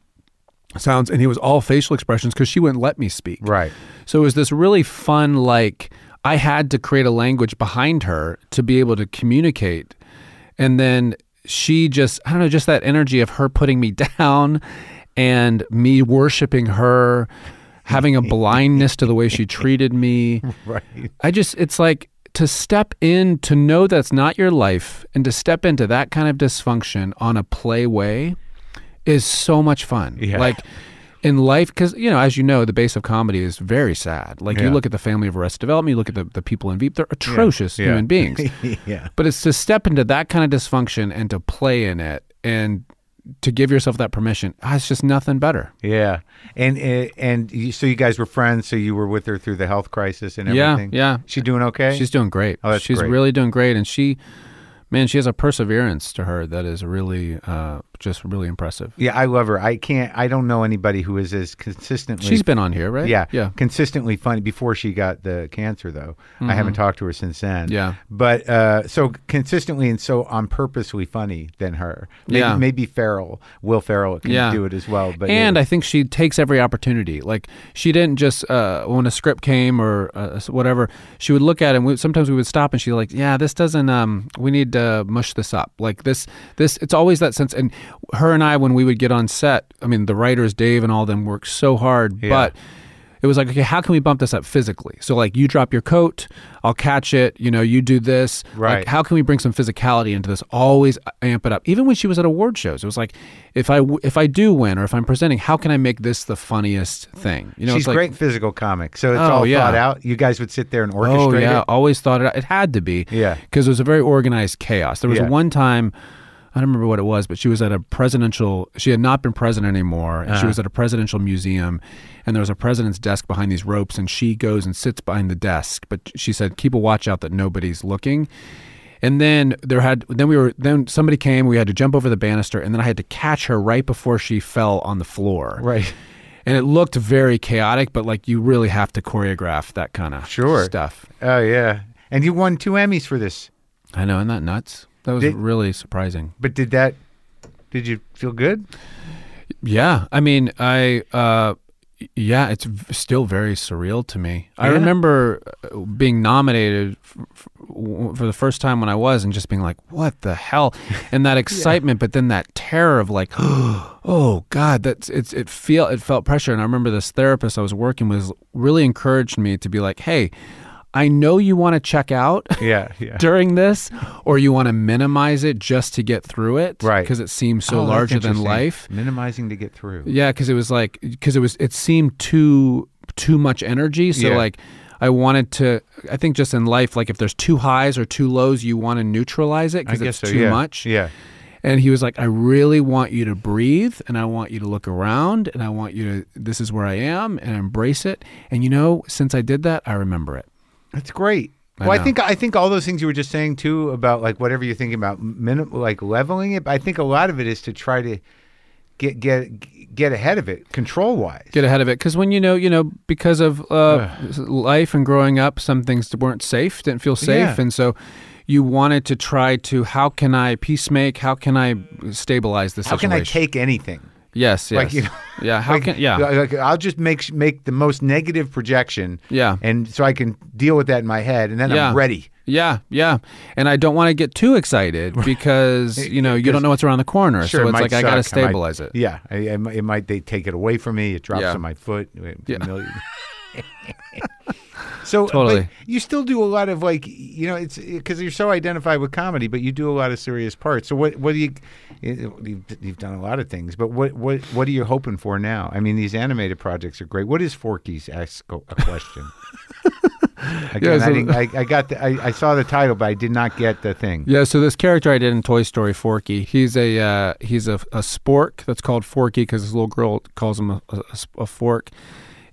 sounds and he was all facial expressions cuz she wouldn't let me speak. right. So it was this really fun like I had to create a language behind her to be able to communicate. And then she just I don't know just that energy of her putting me down and me worshiping her having a blindness to the way she treated me. Right. I just, it's like to step in, to know that's not your life, and to step into that kind of dysfunction on a play way is so much fun. Yeah. Like in life, because, you know, as you know, the base of comedy is very sad. Like you look at the family of Arrested Development, you look at the, the people in Veep, they're atrocious Yeah. human beings. yeah. But it's to step into that kind of dysfunction and to play in it and to give yourself that permission. Ah, it's just nothing better. Yeah. And uh, and you, so you guys were friends. So you were with her through the health crisis and Yeah, everything. yeah. She doing okay? She's doing great. Oh, that's She's great. really doing great, and she, man, she has a perseverance to her that is really, uh, just really impressive. yeah. I love her. I can't. I don't know anybody who is as consistently. She's been on here, right? yeah, yeah, consistently funny before she got the cancer though. I haven't talked to her since then. Mm-hmm. Yeah. But uh, so consistently and so on purposely funny than her. Maybe, Yeah. Maybe Ferrell, Will Ferrell can Yeah. do it as well. But and yeah. I think she takes every opportunity. Like she didn't just uh, when a script came or uh, whatever, she would look at it. and we, Sometimes we would stop and she'd like, "Yeah, this doesn't. Um, we need to mush this up. Like this, this. It's always that sense." And her and I, when we would get on set, I mean, the writers, Dave and all them, worked so hard, Yeah. but. It was like, okay, how can we bump this up physically? So, like, you drop your coat, I'll catch it. You know, you do this. Right. Like, how can we bring some physicality into this? Always amp it up. Even when she was at award shows, it was like, if I, if I do win or if I'm presenting, how can I make this the funniest thing? You know, she's it's like, great physical comic. So it's Oh, all yeah. thought out. You guys would sit there and orchestrate Oh orchestrate yeah, it. always thought it. It had to be. Yeah. because it was a very organized chaos. There was Yeah. one time. I don't remember what it was, but she was at a presidential. She had not been president anymore, and she Uh-huh. was at a presidential museum, and there was a president's desk behind these ropes, and she goes and sits behind the desk. But she said, "Keep a watch out that nobody's looking." And then there had then we were then somebody came. We had to jump over the banister, and then I had to catch her right before she fell on the floor. Right. And it looked very chaotic, but like you really have to choreograph that kind of Sure. stuff. Oh yeah. And you won two Emmys for this. I know, isn't that nuts? That was Did- really surprising. But did that? Did you feel good? Yeah, I mean, I uh, yeah, it's v- still very surreal to me. I remember uh, being nominated f- f- w- for the first time when I was, and just being like, "What the hell?" and that excitement, but then that terror of like, "Oh God!" That's it's it feel it felt pressure, and I remember this therapist I was working with really encouraged me to be like, "Hey." I know you want to check out Yeah. Yeah. during this, or you want to minimize it just to get through it, Right. Because it seems so Oh, larger than life. Minimizing to get through. Yeah, because it was like because it was it seemed too too much energy. So Yeah. like I wanted to. I think just in life, like if there's two highs or two lows, you want to neutralize it because it's so. too yeah. much. Yeah. And he was like, I really want you to breathe and I want you to look around and I want you to. This is where I am and embrace it. And you know, since I did that, I remember it. That's great. I well, I know. think I think all those things you were just saying too about like whatever you're thinking about, minim- like leveling it. I think a lot of it is to try to get get get ahead of it, control wise. get ahead of it because when you know you know because of uh, life and growing up some things weren't safe didn't feel safe Yeah. and so you wanted to try to how can i peacemake how can i stabilize the How situation can I take anything? Yes yes Like, you know, yeah how Like, can yeah like, I'll just make make the most negative projection. Yeah. And so I can deal with that in my head, and then Yeah. I'm ready. Yeah, yeah. And I don't want to get too excited because, you know, you don't know what's around the corner. Sure, so it's like I got to suck. I might- stabilize it. Yeah, I, I it might they take it away from me. It drops Yeah. on my foot. Yeah. so Totally. you still do a lot of like you know it's because you're so identified with comedy, but you do a lot of serious parts. So what what do you you've, you've done a lot of things, but what what what are you hoping for now? I mean, these animated projects are great. What is Forky's? Ask a question. Again, so- I, didn't, I, I got the, I, I saw the title, but I did not get the thing. Yeah, so this character I did in Toy Story, Forky, he's a uh, he's a, a spork that's called Forky because his little girl calls him a, a, a fork,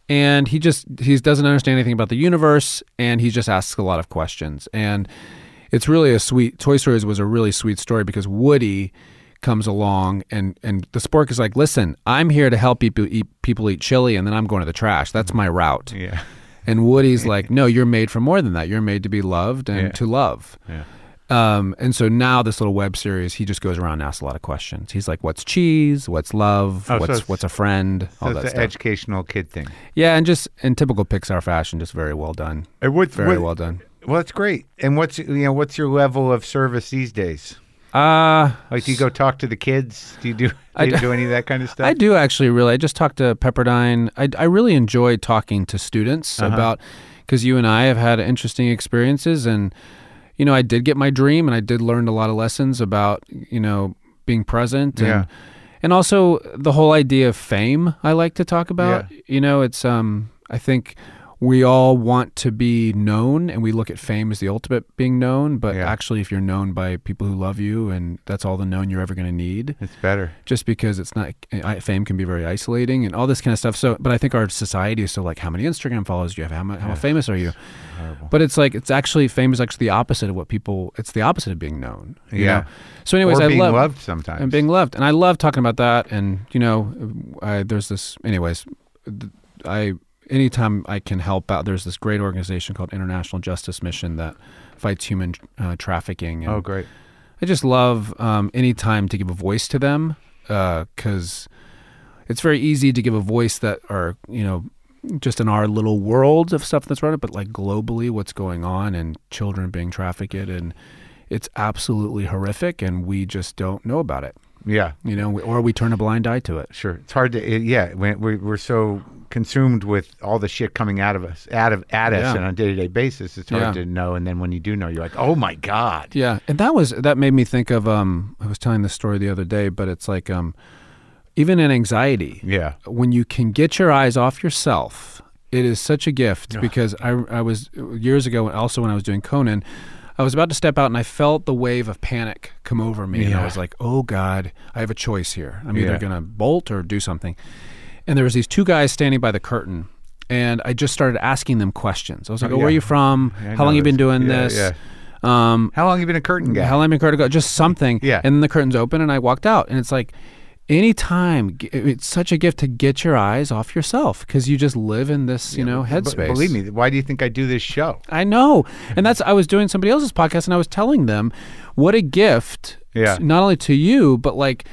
and he just he doesn't understand anything about the universe, and he just asks a lot of questions, and it's really a sweet Toy Stories was a really sweet story because Woody comes along and and the spork is like, listen, I'm here to help people eat people eat chili, and then I'm going to the trash. That's my route. Yeah, And Woody's like, no, you're made for more than that. You're made to be loved and Yeah. to love. yeah. Um, and so now this little web series, he just goes around and asks a lot of questions. He's like, "What's cheese? What's love? Oh, what's it's- what's a friend? So All it's that an stuff." educational kid thing. yeah, and just in typical Pixar fashion, just very well done. Uh, what- Very what- well done. Well, that's great. And what's you know what's your level of service these days? Uh Like, do you go talk to the kids? Do you do, do, you do any of that kind of stuff? I do actually really. I just talked to Pepperdine. I, I really enjoy talking to students Uh-huh. about because you and I have had interesting experiences, and you know, I did get my dream, and I did learn a lot of lessons about you know being present, and Yeah. and also the whole idea of fame. I like to talk about. You know, it's um, I think. We all want to be known, and we look at fame as the ultimate being known. But Yeah. actually, if you're known by people who love you, and that's all the known you're ever going to need, It's better. just because it's not fame can be very isolating and all this kind of stuff. So, but I think our society is so like, how many Instagram followers do you have? How, how famous are you? Horrible. But it's like it's actually fame is actually the opposite of what people. It's the opposite of being known. you Yeah. know? So, anyways, or I being love loved sometimes. and being loved, and I love talking about that. And you know, I, there's this. Anyways, th- I anytime I can help out, there's this great organization called International Justice Mission that fights human uh, trafficking. And oh, great. I just love um, any time to give a voice to them because it's very easy to give a voice that are you know just in our little world of stuff that's running, but like globally, what's going on and children being trafficked and it's absolutely horrific, and we just don't know about it. Yeah, You know, or we turn a blind eye to it. sure. It's hard to. It, yeah, we're, we're so consumed with all the shit coming out of us, out of at us, Yeah. on a day to day basis. It's hard Yeah. to know. And then when you do know, you're like, oh my god. Yeah, and that was that made me think of um I was telling this story the other day, but it's like um even in anxiety, Yeah. when you can get your eyes off yourself, it is such a gift because I I was years ago also when I was doing Conan, I was about to step out and I felt the wave of panic come over me and I was like, "Oh god, I have a choice here. I'm Yeah. either going to bolt or do something." And there was these two guys standing by the curtain and I just started asking them questions. I was like, "Oh, where are you from? Yeah, How long you been doing Yeah, this?" yeah. Um, How long you been a curtain guy? how long been curtain go? Just something. Yeah. And then the curtains open and I walked out. And it's like, anytime, it's such a gift to get your eyes off yourself because you just live in this, you know, headspace. believe me, why do you think I do this show? I know. And that's, I was doing somebody else's podcast and I was telling them what a gift, Yeah. not only to you, but like,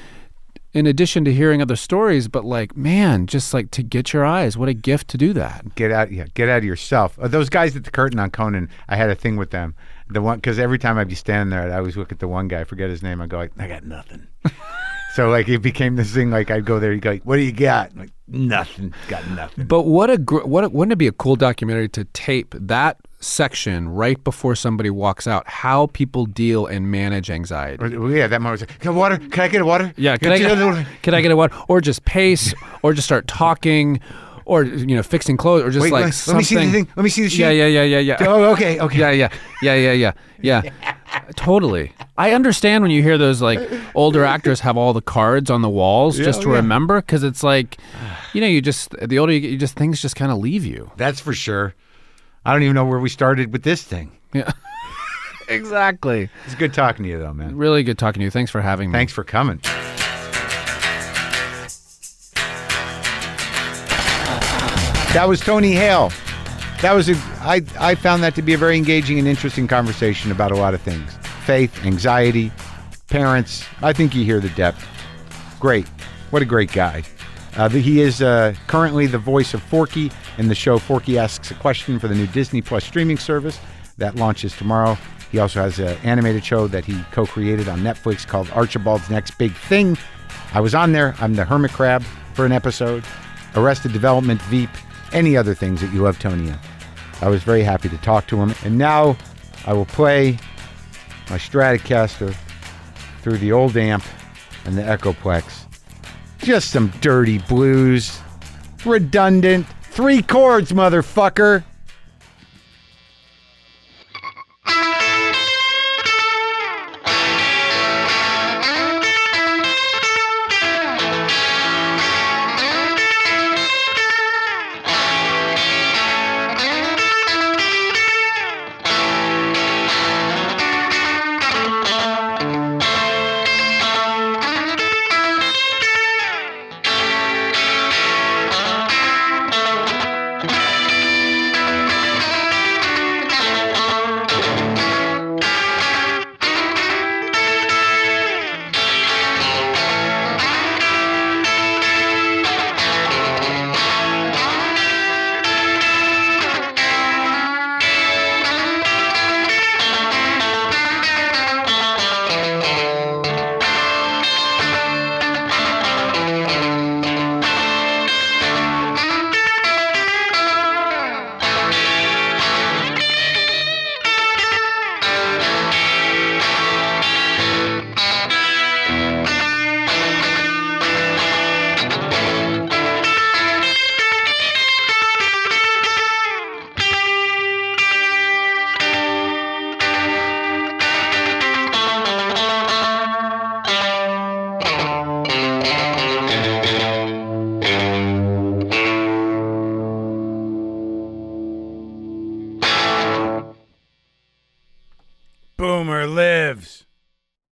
in addition to hearing other stories, but like, man, just like to get your eyes, what a gift to do that. Get out, yeah, get out of yourself. Uh, those guys at the curtain on Conan, I had a thing with them. The one because every time I'd be standing there, I'd always look at the one guy, forget his name. I go like, I got nothing. so like it became this thing. Like I'd go there, he'd go like, What do you got? I'm like nothing, got nothing. But what a gr- what a, wouldn't it be a cool documentary to tape that section right before somebody walks out? How people deal and manage anxiety. Or- yeah, that moment was like, "Can I water? Can I get a water? Yeah, can I get can I get a water? Or just pace, or just start talking, or you know fixing clothes, or just Wait, like let, let me see the thing. Let me see the sheet. Yeah, yeah, yeah, yeah, yeah. Oh, okay, okay. Yeah, yeah, yeah, yeah, yeah, yeah. Totally. I understand when you hear those like older actors have all the cards on the walls Yeah, just oh, to yeah. remember because it's like, you know, you just the older you get, you just things just kind of leave you. That's for sure. I don't even know where we started with this thing. Yeah. exactly. It's good talking to you, though, man. Really good talking to you. Thanks for having me. Thanks for coming. That was Tony Hale. That was a I I found that to be a very engaging and interesting conversation about a lot of things. Faith, anxiety, parents. I think you hear the depth. Great. What a great guy. Uh, he is uh, currently the voice of Forky in the show Forky Asks a Question for the new Disney Plus streaming service that launches tomorrow. He also has an animated show that he co created on Netflix called Archibald's Next Big Thing. I was on there. I'm the Hermit Crab for an episode, Arrested Development, Veep, any other things that you love Tony. I was very happy to talk to him. And now I will play my Stratocaster through the old amp and the Echoplex. Just some dirty blues. Redundant. Three chords, motherfucker.